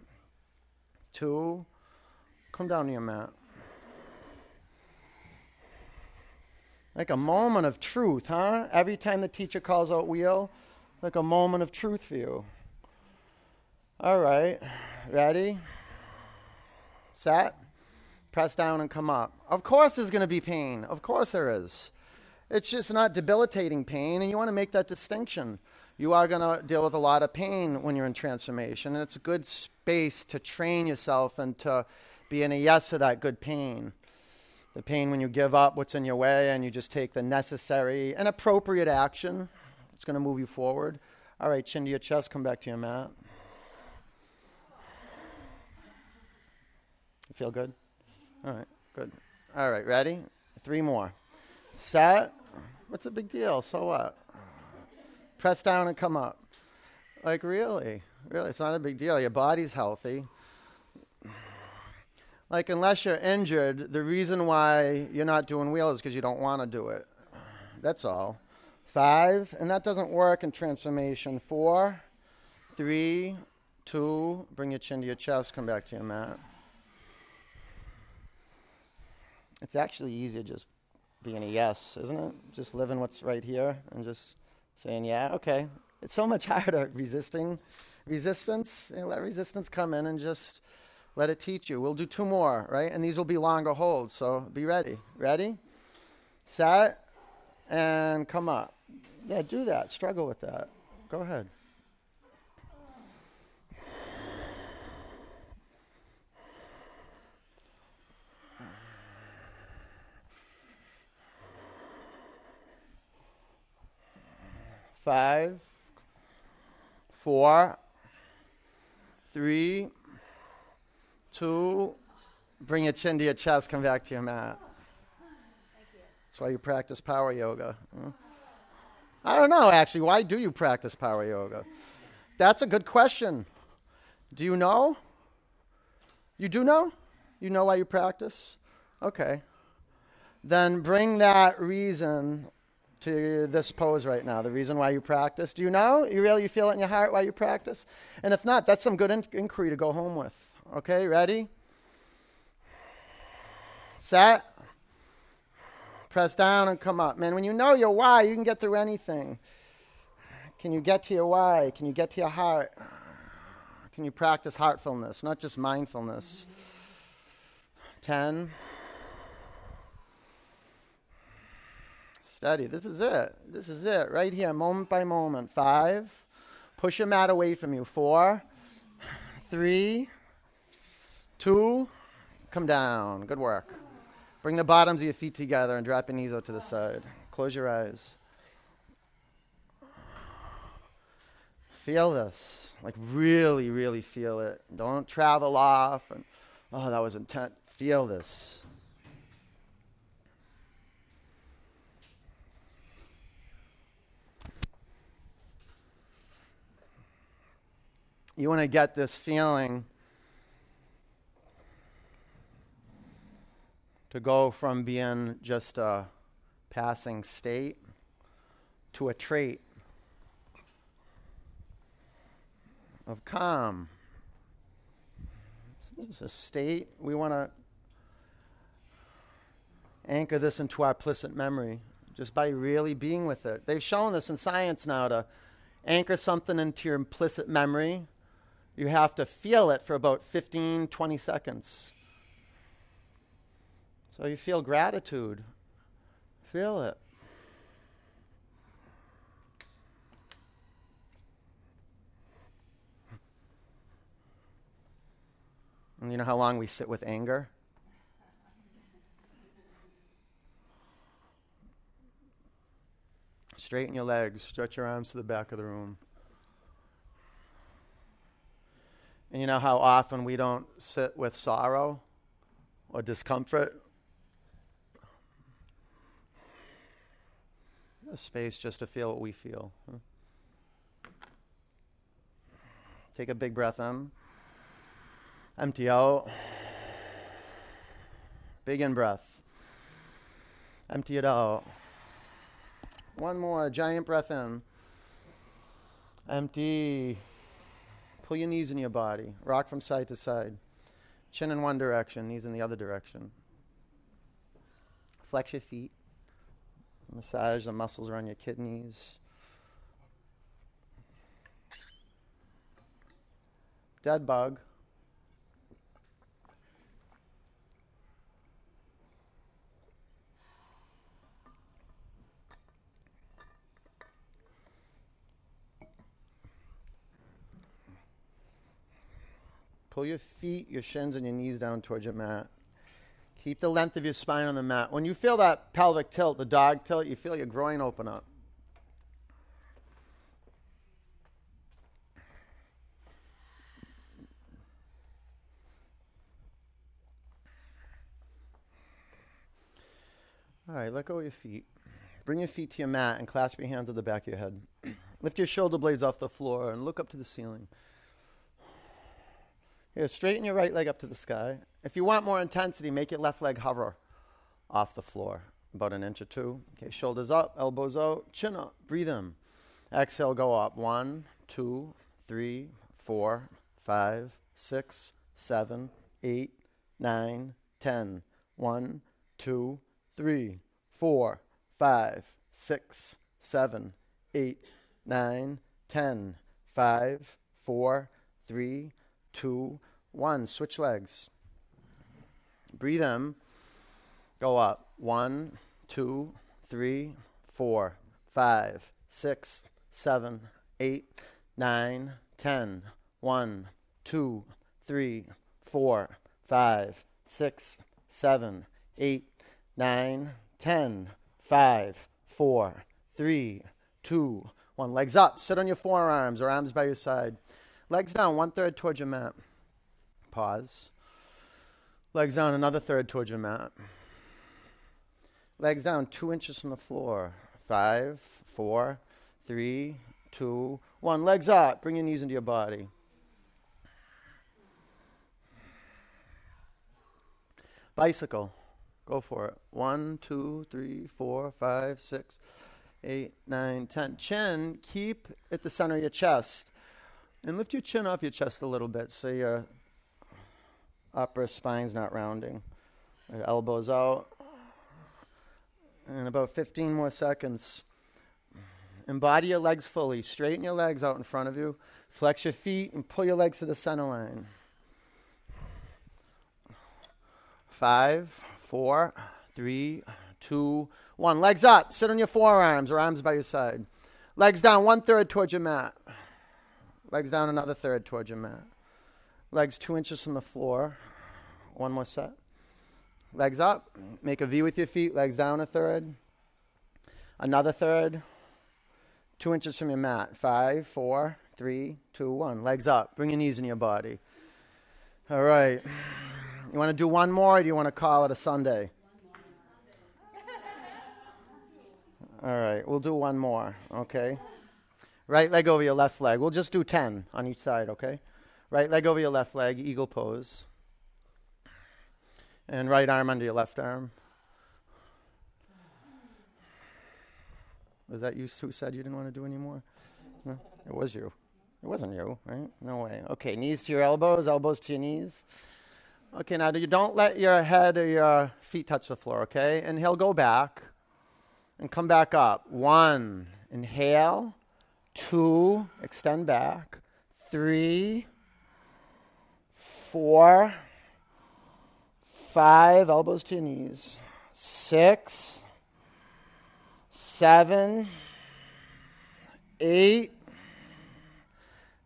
two, come down to your mat. Like a moment of truth, huh? Every time the teacher calls out wheel, like a moment of truth for you. All right, ready? Set? press down and come up. Of course, there's going to be pain. Of course, there is. It's just not debilitating pain, and you want to make that distinction. You are going to deal with a lot of pain when you're in transformation, and it's a good space to train yourself and to be in a yes to that good pain. The pain when you give up what's in your way and you just take the necessary and appropriate action. It's going to move you forward. All right, chin to your chest, come back to your mat. Feel good? All right, good. All right, ready? Three more. Set. What's a big deal? So what? Press down and come up. Like, really? Really? It's not a big deal. Your body's healthy. Like, unless you're injured, the reason why you're not doing wheel is because you don't want to do it. That's all. Five, and that doesn't work in transformation. Four, three, two, bring your chin to your chest, come back to your mat. It's actually easier just being a yes, isn't it? Just living what's right here and just saying, yeah, okay. It's so much [laughs] harder resisting resistance. You know, let resistance come in and just let it teach you. We'll do two more, right? And these will be longer holds, so be ready. Ready? Set and come up. Yeah, do that. Struggle with that. Go ahead. Five, four, three, two. Bring your chin to your chest. Come back to your mat. That's why you practice power yoga. I don't know, actually. Why do you practice power yoga? That's a good question. Do you know? You do know? You know why you practice? Okay. Then bring that reason to this pose right now, the reason why you practice. Do you know? You really you feel it in your heart why you practice? And if not, that's some good in- inquiry to go home with. Okay, ready? Set. Press down and come up. Man, when you know your why, you can get through anything. Can you get to your why? Can you get to your heart? Can you practice heartfulness, not just mindfulness? 10. Steady. This is it. This is it. Right here, moment by moment. Five. Push your mat away from you. Four. Three. Two. Come down. Good work. Bring the bottoms of your feet together and drop your knees out to the side. Close your eyes. Feel this. Like, really, really feel it. Don't travel off and, oh, that was intense. Feel this. You want to get this feeling to go from being just a passing state to a trait of calm. It's a state we want to anchor this into our implicit memory just by really being with it. They've shown this in science now to anchor something into your implicit memory. You have to feel it for about 15, 20 seconds. So you feel gratitude. Feel it. And you know how long we sit with anger? Straighten your legs, stretch your arms to the back of the room. And you know how often we don't sit with sorrow or discomfort? A space just to feel what we feel. Take a big breath in. Empty out. Big in breath. Empty it out. One more. Giant breath in. Empty. Pull your knees in your body. Rock from side to side. Chin in one direction, knees in the other direction. Flex your feet. Massage the muscles around your kidneys. Dead bug. Pull your feet, your shins, and your knees down towards your mat. Keep the length of your spine on the mat. When you feel that pelvic tilt, the dog tilt, you feel your groin open up. All right, let go of your feet. Bring your feet to your mat and clasp your hands at the back of your head. [clears throat] Lift your shoulder blades off the floor and look up to the ceiling. Here, straighten your right leg up to the sky. If you want more intensity, make your left leg hover off the floor about an inch or two. Okay, shoulders up, elbows out, chin up. Breathe in. Exhale, go up. One, two, three, four, five, six, seven, eight, nine, ten. One, two, three, four, five, six, seven, eight, nine, ten. Five, four, three, two, one. Switch legs. Breathe in. Go up. One, two, three, four, five, six, seven, eight, nine, ten. One, two, three, four, five, six, seven, eight, nine, ten. Five, four, three, two, one. Legs up. Sit on your forearms or arms by your side. Legs down, one third towards your mat. Pause. Legs down, another third towards your mat. Legs down, two inches from the floor. Five, four, three, two, one. Legs up. Bring your knees into your body. Bicycle. Go for it. One, two, three, four, five, six, eight, nine, ten. Chin, keep at the center of your chest. And lift your chin off your chest a little bit so your upper spine's not rounding. Elbows out. And about 15 more seconds. Embody your legs fully. Straighten your legs out in front of you. Flex your feet and pull your legs to the center line. Five, four, three, two, one. Legs up. Sit on your forearms or arms by your side. Legs down one third towards your mat. Legs down another third towards your mat. Legs two inches from the floor. One more set. Legs up. Make a V with your feet. Legs down a third. Another third. Two inches from your mat. Five, four, three, two, one. Legs up. Bring your knees in your body. All right. You want to do one more or do you want to call it a Sunday? All right. We'll do one more. Okay. Right leg over your left leg. We'll just do 10 on each side, okay? Right leg over your left leg, eagle pose. And right arm under your left arm. Was that you who said you didn't want to do any more? No, it was you. It wasn't you, right? No way. Okay, knees to your elbows, elbows to your knees. Okay, now you don't let your head or your feet touch the floor, okay? And he'll go back and come back up. One, inhale two, extend back, three, four, five, elbows to your knees, six, seven, eight,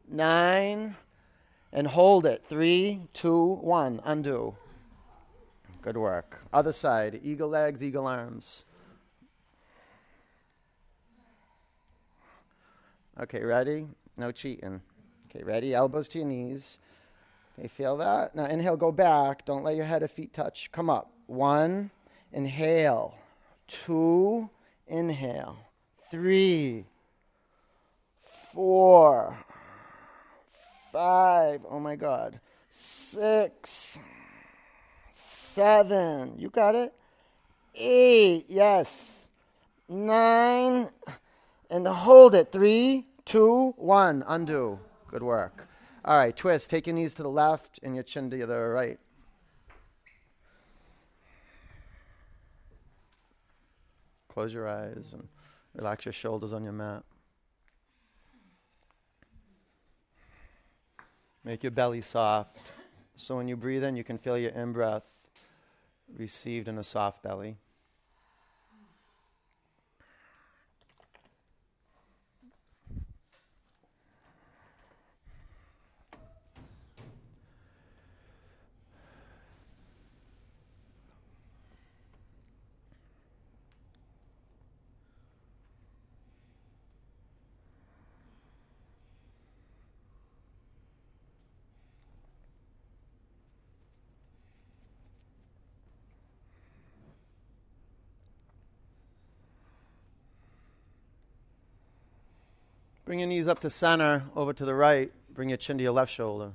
nine, and hold it. Three, two, one, undo. Good work. Other side, eagle legs, eagle arms. Okay, ready? No cheating. Okay, ready? Elbows to your knees. Okay, feel that? Now inhale, go back. Don't let your head or feet touch. Come up. One, inhale. Two, inhale. Three, four, five. Oh my God. Six, seven. You got it? Eight. Yes. Nine and hold it. Three, two, one. Undo. Good work. All right, twist. Take your knees to the left and your chin to the right. Close your eyes and relax your shoulders on your mat. Make your belly soft. So when you breathe in, you can feel your in breath received in a soft belly. Bring your knees up to center, over to the right. Bring your chin to your left shoulder.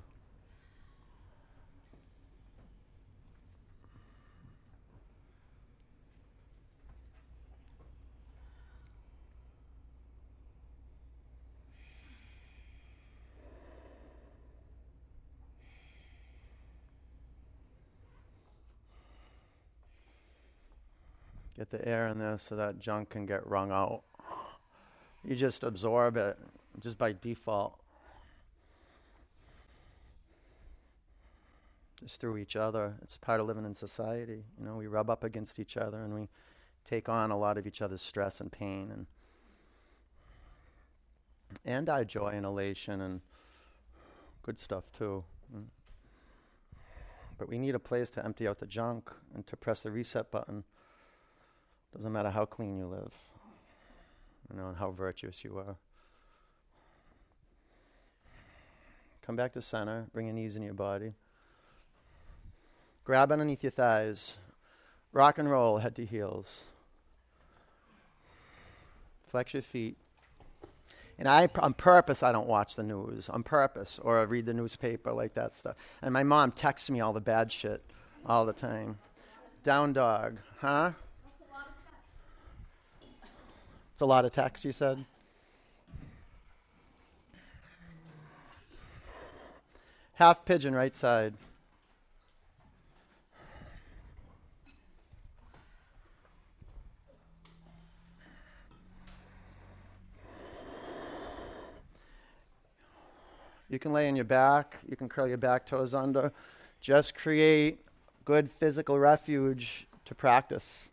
Get the air in there so that junk can get wrung out. You just absorb it just by default. Just through each other. It's part of living in society. You know, we rub up against each other and we take on a lot of each other's stress and pain and and our joy and elation and good stuff too. But we need a place to empty out the junk and to press the reset button. Doesn't matter how clean you live, you know, and how virtuous you are. Come back to center. Bring your knees in your body. Grab underneath your thighs. Rock and roll head to heels. Flex your feet. And I, on purpose, I don't watch the news. On purpose, or I read the newspaper, like that stuff. And my mom texts me all the bad shit all the time. Down dog, huh? It's a lot of text, you said? Half pigeon, right side. You can lay on your back. You can curl your back toes under. Just create good physical refuge to practice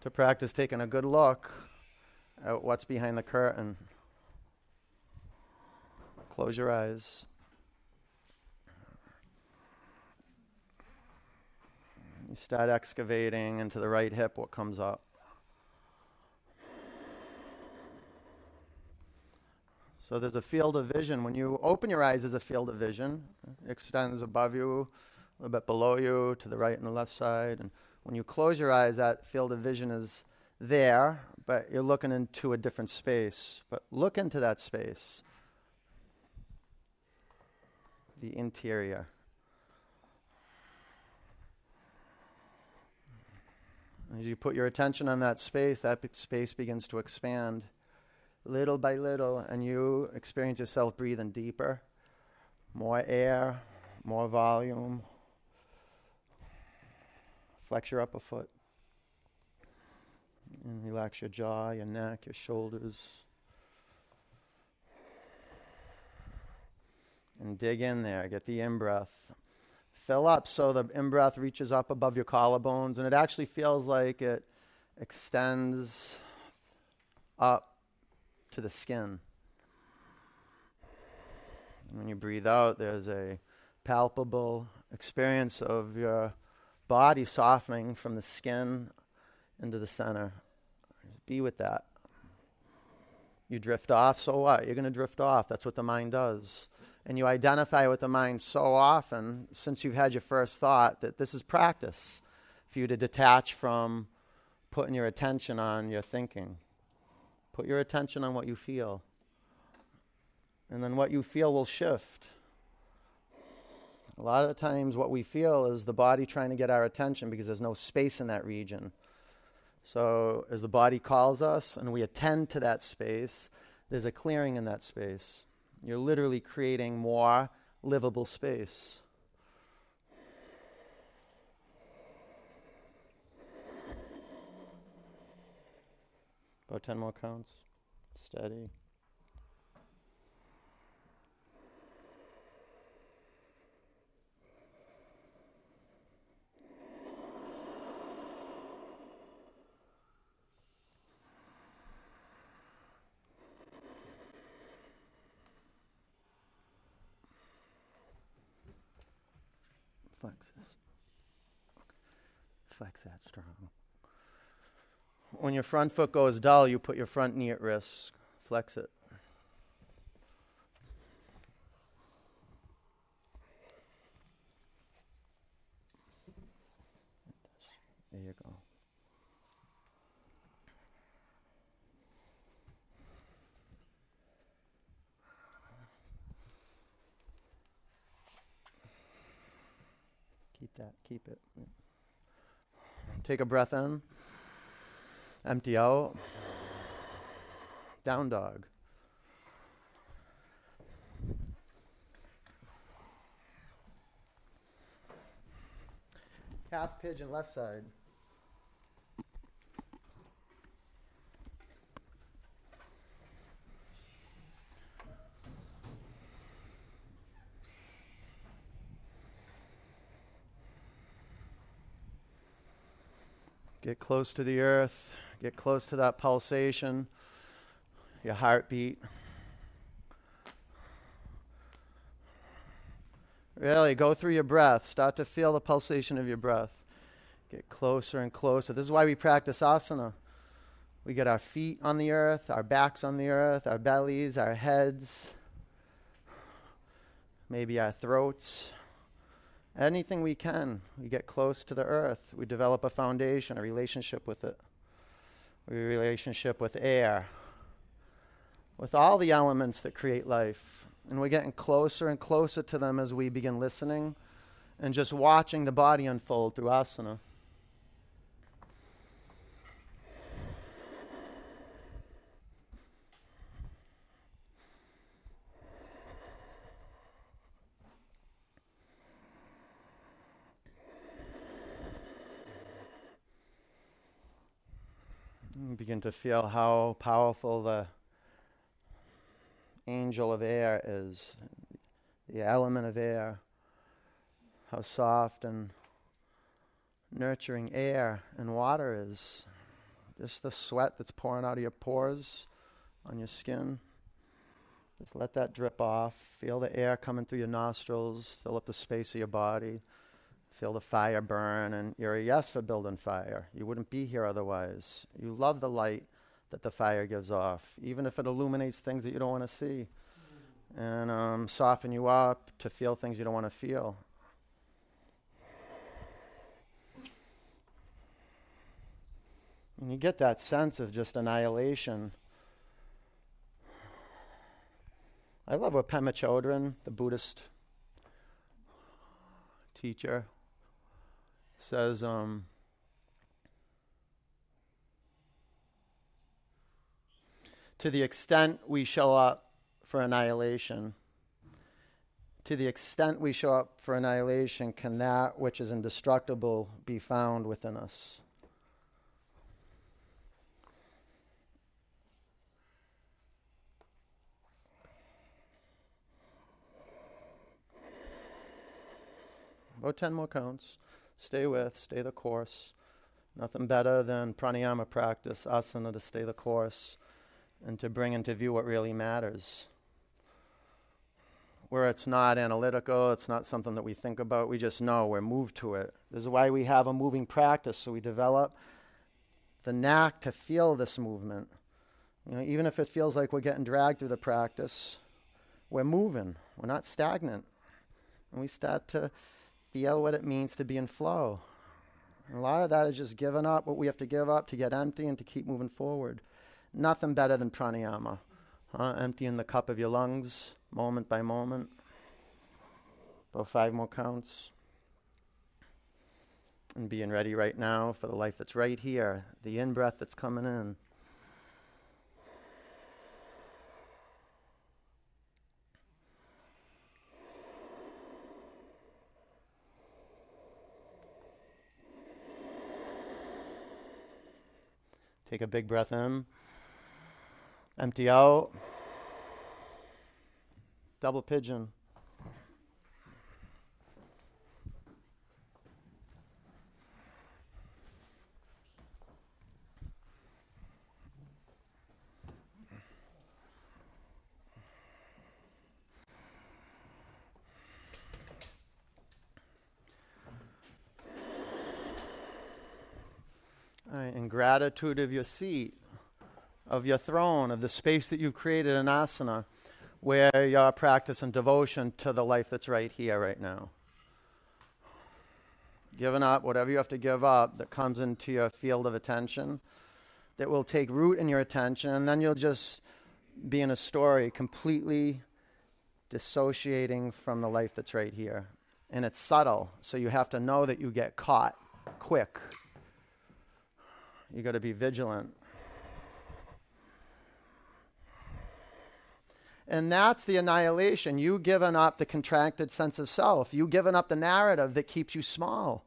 to practice taking a good look at what's behind the curtain. Close your eyes. You start excavating into the right hip what comes up. So there's a field of vision. When you open your eyes, there's a field of vision. It extends above you, a little bit below you, to the right and the left side. And when you close your eyes, that field of vision is there, but you're looking into a different space. But look into that space the interior. As you put your attention on that space, that space begins to expand little by little, and you experience yourself breathing deeper, more air, more volume, Flex your upper foot. And relax your jaw, your neck, your shoulders. And dig in there. Get the in breath. Fill up so the in breath reaches up above your collarbones, and it actually feels like it extends up to the skin. And when you breathe out, there's a palpable experience of your body softening from the skin into the center. Be with that. You drift off, so what? You're going to drift off. That's what the mind does. And you identify with the mind so often since you've had your first thought that this is practice for you to detach from putting your attention on your thinking. Put your attention on what you feel. And then what you feel will shift. A lot of the times, what we feel is the body trying to get our attention because there's no space in that region. So, as the body calls us and we attend to that space, there's a clearing in that space. You're literally creating more livable space. About 10 more counts. Steady. when your front foot goes dull, you put your front knee at risk. Flex it. There you go. Keep that, keep it. Take a breath in. Empty out. Down dog. Half pigeon left side. Get close to the earth, get close to that pulsation, your heartbeat. Really, go through your breath. Start to feel the pulsation of your breath. Get closer and closer. This is why we practice asana. We get our feet on the earth, our backs on the earth, our bellies, our heads, maybe our throats. Anything we can, we get close to the earth. We develop a foundation, a relationship with it, relationship with air, with all the elements that create life. And we're getting closer and closer to them as we begin listening and just watching the body unfold through asana. Begin to feel how powerful the angel of air is, the element of air, how soft and nurturing air and water is. Just the sweat that's pouring out of your pores on your skin. Just let that drip off. Feel the air coming through your nostrils, fill up the space of your body. Feel the fire burn, and you're a yes for building fire. You wouldn't be here otherwise. You love the light that the fire gives off, even if it illuminates things that you don't want to see, and um, soften you up to feel things you don't want to feel. And you get that sense of just annihilation. I love what Pema Chodron, the Buddhist teacher, says, um, to the extent we show up for annihilation, to the extent we show up for annihilation, can that which is indestructible be found within us? About 10 more counts stay with, stay the course. Nothing better than pranayama practice, asana to stay the course and to bring into view what really matters. Where it's not analytical, it's not something that we think about, we just know, we're moved to it. This is why we have a moving practice, so we develop the knack to feel this movement. You know, even if it feels like we're getting dragged through the practice, we're moving, we're not stagnant. And we start to feel what it means to be in flow. And a lot of that is just giving up what we have to give up to get empty and to keep moving forward. Nothing better than pranayama. Huh? Emptying the cup of your lungs moment by moment. About five more counts. And being ready right now for the life that's right here, the in breath that's coming in. Take a big breath in. Empty out. Double pigeon. in gratitude of your seat, of your throne, of the space that you've created in asana, where your practice and devotion to the life that's right here, right now. Giving up whatever you have to give up that comes into your field of attention, that will take root in your attention, and then you'll just be in a story completely dissociating from the life that's right here. and it's subtle, so you have to know that you get caught quick. You got to be vigilant. And that's the annihilation. You given up the contracted sense of self. You given up the narrative that keeps you small.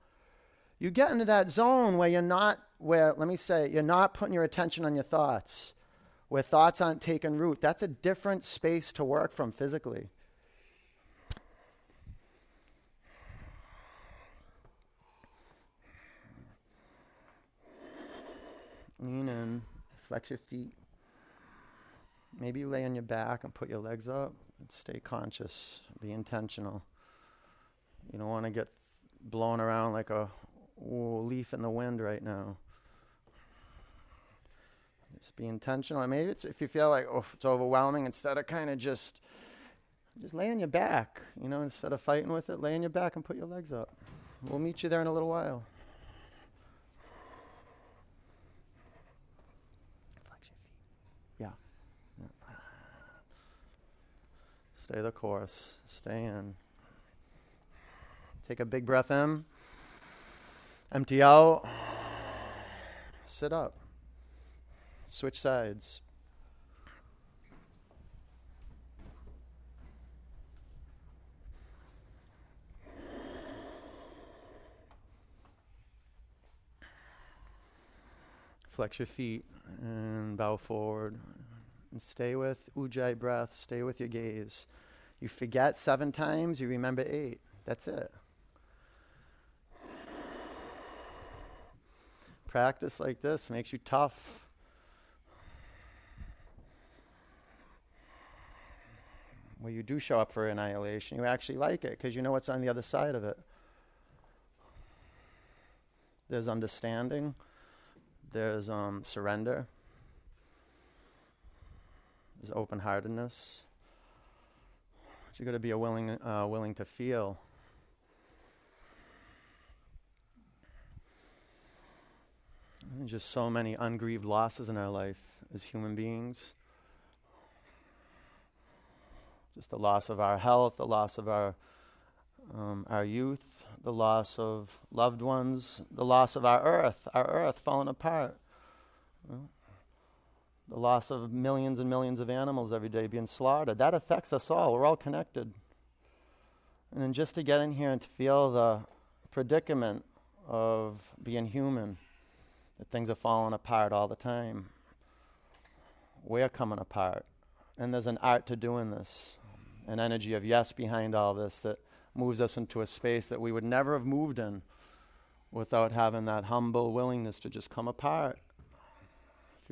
You get into that zone where you're not, where, let me say, you're not putting your attention on your thoughts, where thoughts aren't taking root. That's a different space to work from physically. Lean in, flex your feet. Maybe lay on your back and put your legs up and stay conscious. Be intentional. You don't want to get blown around like a leaf in the wind right now. Just be intentional. maybe it's if you feel like oh it's overwhelming, instead of kind of just just lay on your back, you know, instead of fighting with it, lay on your back and put your legs up. We'll meet you there in a little while. Stay the course. Stay in. Take a big breath in. Empty out. Sit up. Switch sides. Flex your feet and bow forward and stay with ujjayi breath, stay with your gaze. You forget seven times, you remember eight. That's it. Practice like this makes you tough. Where you do show up for annihilation, you actually like it because you know what's on the other side of it. There's understanding, there's um, surrender, is open heartedness. You got to be a willing, uh, willing to feel. And just so many ungrieved losses in our life as human beings. Just the loss of our health, the loss of our um, our youth, the loss of loved ones, the loss of our earth, our earth falling apart the loss of millions and millions of animals every day being slaughtered. That affects us all. We're all connected. And then just to get in here and to feel the predicament of being human, that things are falling apart all the time. We're coming apart. And there's an art to doing this, an energy of yes behind all this that moves us into a space that we would never have moved in without having that humble willingness to just come apart.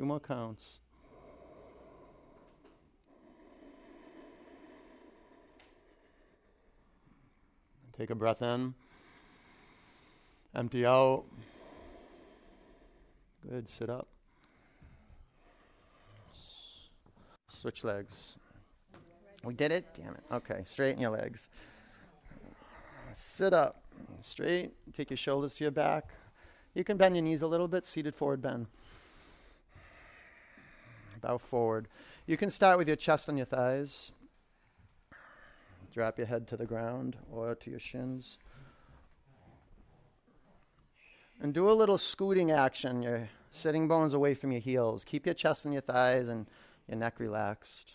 Few more counts. Take a breath in. Empty out. Good. Sit up. Switch legs. We did it? Damn it. Okay. Straighten your legs. Sit up. Straight. Take your shoulders to your back. You can bend your knees a little bit. Seated forward bend. Bow forward. You can start with your chest on your thighs. Drop your head to the ground or to your shins. And do a little scooting action, your sitting bones away from your heels. Keep your chest and your thighs and your neck relaxed.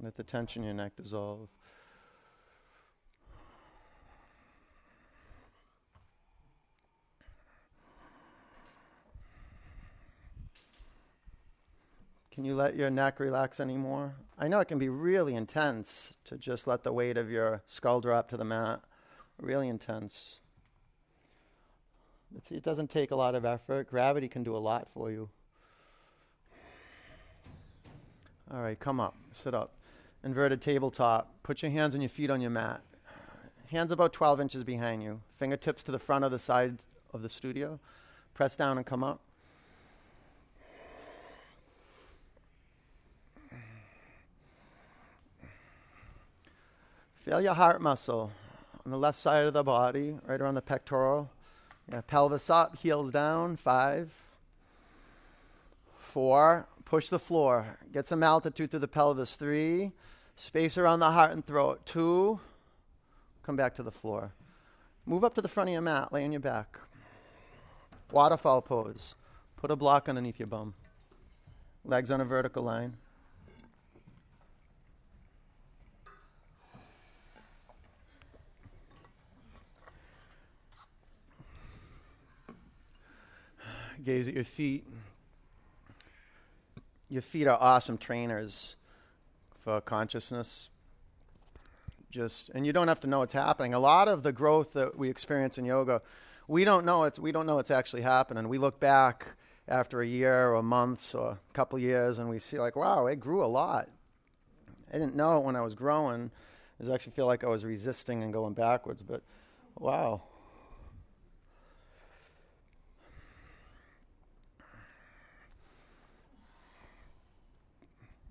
Let the tension in your neck dissolve. Can you let your neck relax anymore? I know it can be really intense to just let the weight of your skull drop to the mat. Really intense. See, it doesn't take a lot of effort. Gravity can do a lot for you. All right, come up, sit up. Inverted tabletop. Put your hands and your feet on your mat. Hands about 12 inches behind you. Fingertips to the front of the side of the studio. Press down and come up. Feel your heart muscle on the left side of the body, right around the pectoral. Yeah, pelvis up, heels down. Five, four. Push the floor. Get some altitude through the pelvis. Three. Space around the heart and throat. Two. Come back to the floor. Move up to the front of your mat. Lay on your back. Waterfall pose. Put a block underneath your bum. Legs on a vertical line. Gaze at your feet. Your feet are awesome trainers for consciousness. Just and you don't have to know what's happening. A lot of the growth that we experience in yoga, we don't know it's we don't know it's actually happening. We look back after a year or months or a couple years and we see like, wow, it grew a lot. I didn't know it when I was growing. I actually feel like I was resisting and going backwards, but wow.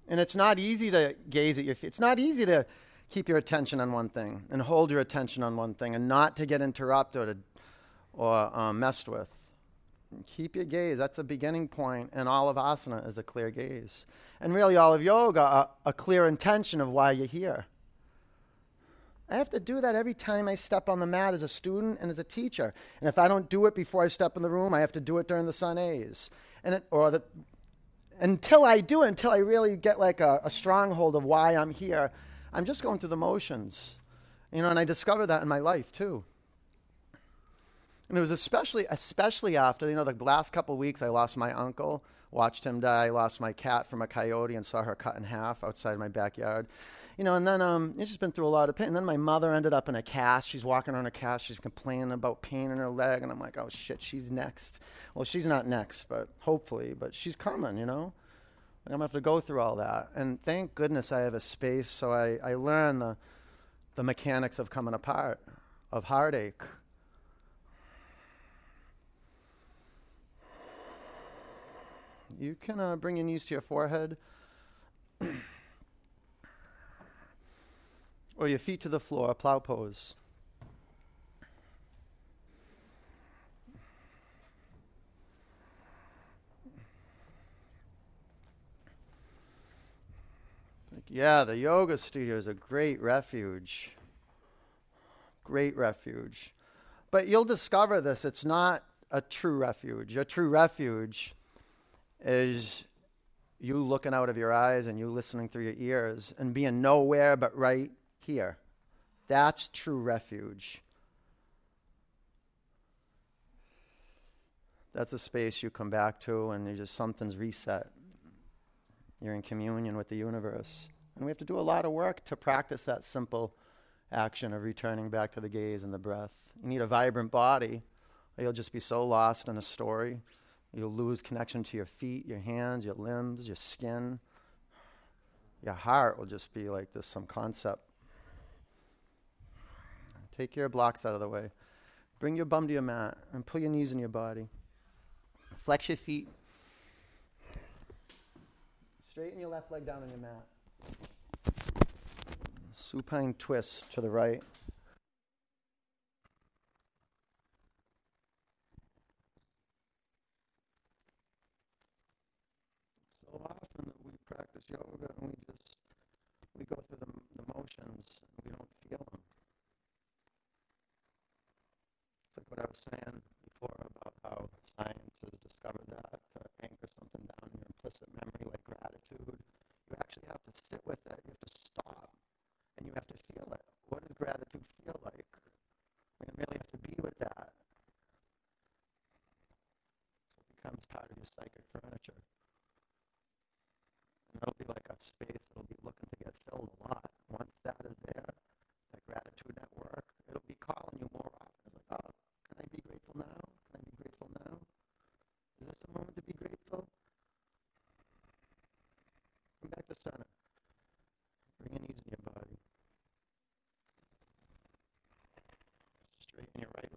And it's not easy to gaze at your feet. It's not easy to keep your attention on one thing and hold your attention on one thing and not to get interrupted or um, messed with. Keep your gaze. That's the beginning point, and all of asana is a clear gaze. And really, all of yoga, a, a clear intention of why you're here. I have to do that every time I step on the mat as a student and as a teacher. And if I don't do it before I step in the room, I have to do it during the sun A's. And it, or the, until I do until I really get like a, a stronghold of why I'm here, I'm just going through the motions. You know, and I discovered that in my life too. And it was especially, especially after, you know, the last couple weeks I lost my uncle, watched him die, lost my cat from a coyote and saw her cut in half outside my backyard. You know, and then um, it's just been through a lot of pain. And then my mother ended up in a cast. She's walking around a cast. She's complaining about pain in her leg. And I'm like, oh shit, she's next. Well, she's not next, but hopefully, but she's coming, you know? I'm to have to go through all that. And thank goodness I have a space so I, I learn the, the mechanics of coming apart, of heartache. You can uh, bring your knees to your forehead [clears throat] or your feet to the floor, plow pose. Yeah, the yoga studio is a great refuge. Great refuge. But you'll discover this it's not a true refuge. A true refuge is you looking out of your eyes and you listening through your ears and being nowhere but right here. That's true refuge. That's a space you come back to and you just something's reset. You're in communion with the universe. And we have to do a lot of work to practice that simple action of returning back to the gaze and the breath. You need a vibrant body, or you'll just be so lost in a story. You'll lose connection to your feet, your hands, your limbs, your skin. Your heart will just be like this some concept. Take your blocks out of the way. Bring your bum to your mat and pull your knees in your body. Flex your feet. Straighten your left leg down on your mat. Supine twist to the right. So often that we practice yoga and we just we go through the, the motions and we don't feel them. It's like what I was saying before about how science has discovered that to anchor something down in your implicit memory like gratitude you actually have to sit with it. You have to stop, and you have to feel it. What does gratitude feel like? You really have to be with that. So it becomes part of your psychic furniture. And it'll be like a space that'll be looking to get filled a lot. Once that is there, that gratitude network, it'll be calling you more grateful now? Can I be grateful now? Is this a moment to be grateful? Come back to center. Bring an ease in your body. Straighten your right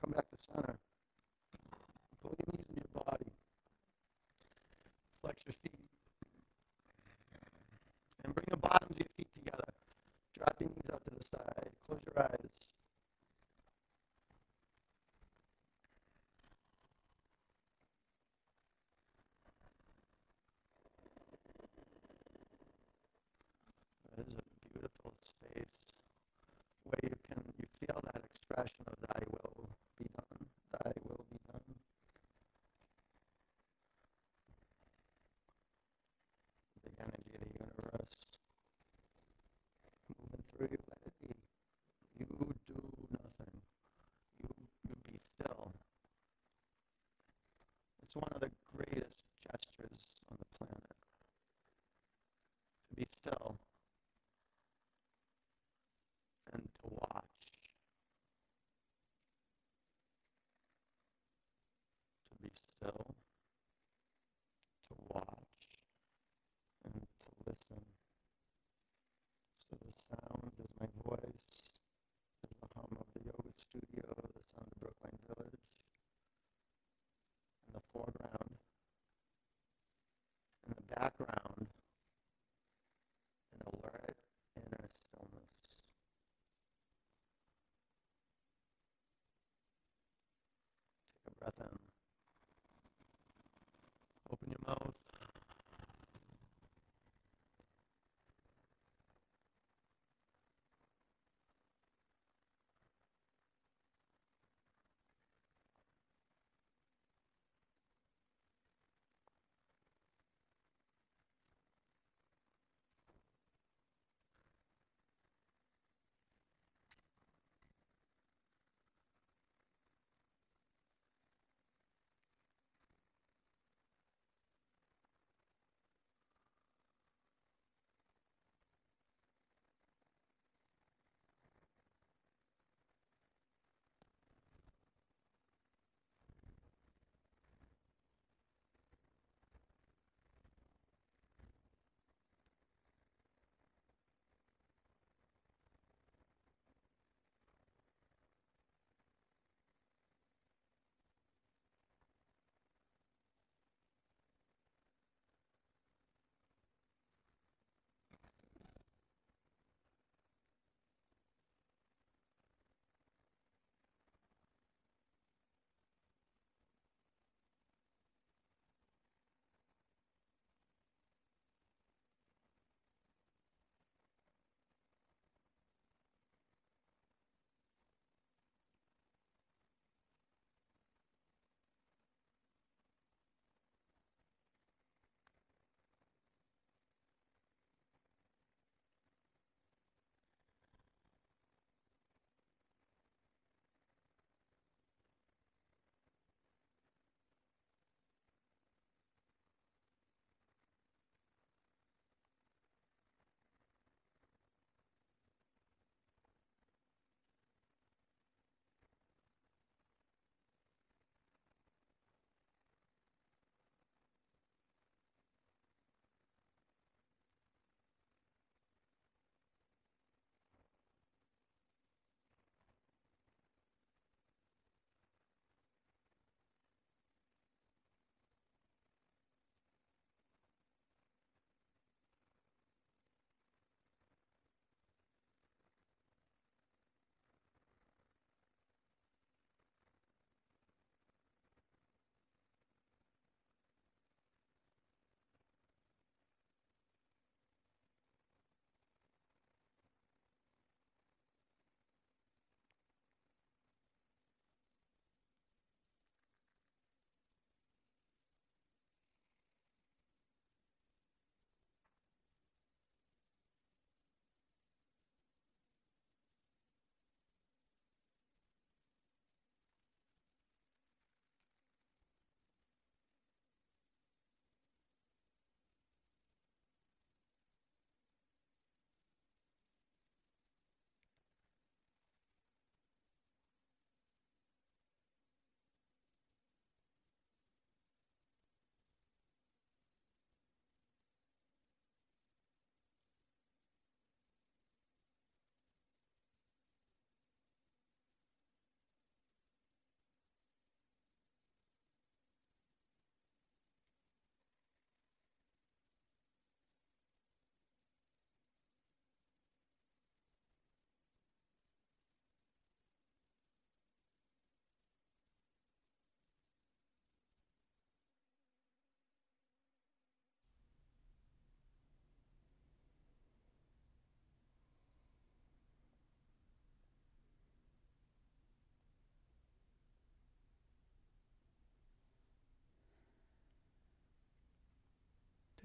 Come back to center. Pull your knees into your body. Flex your feet. And bring the bottoms of your feet together. Drop your knees out to the side. Close your eyes. It is a beautiful space where you can you feel that expression of thy will be done. Thy will be done. The energy of the universe moving through you, let it be. You do nothing. You you be still. It's one of the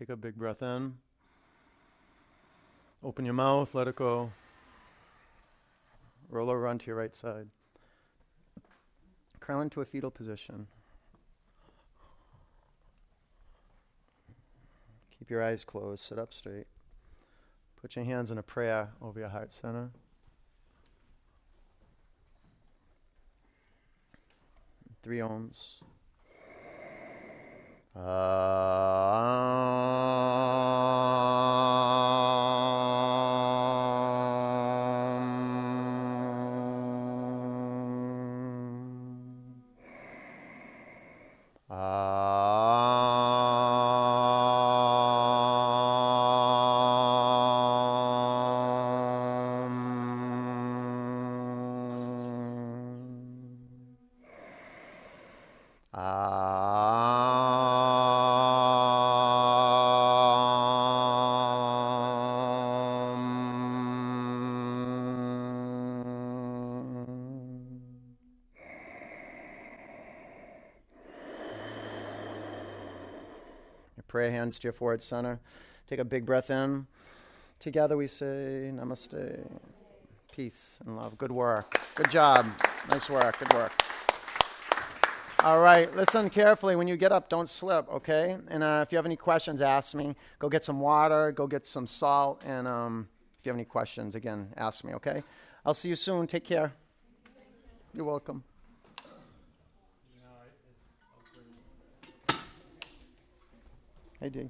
Take a big breath in. Open your mouth, let it go. Roll over onto your right side. Curl into a fetal position. Keep your eyes closed, sit up straight. Put your hands in a prayer over your heart center. Three oms. Um, To your forehead center. Take a big breath in. Together we say namaste. Peace and love. Good work. Good job. Nice work. Good work. All right, listen carefully. When you get up, don't slip, okay? And uh, if you have any questions, ask me. Go get some water, go get some salt, and um, if you have any questions, again, ask me, okay? I'll see you soon. Take care. You're welcome. Hey,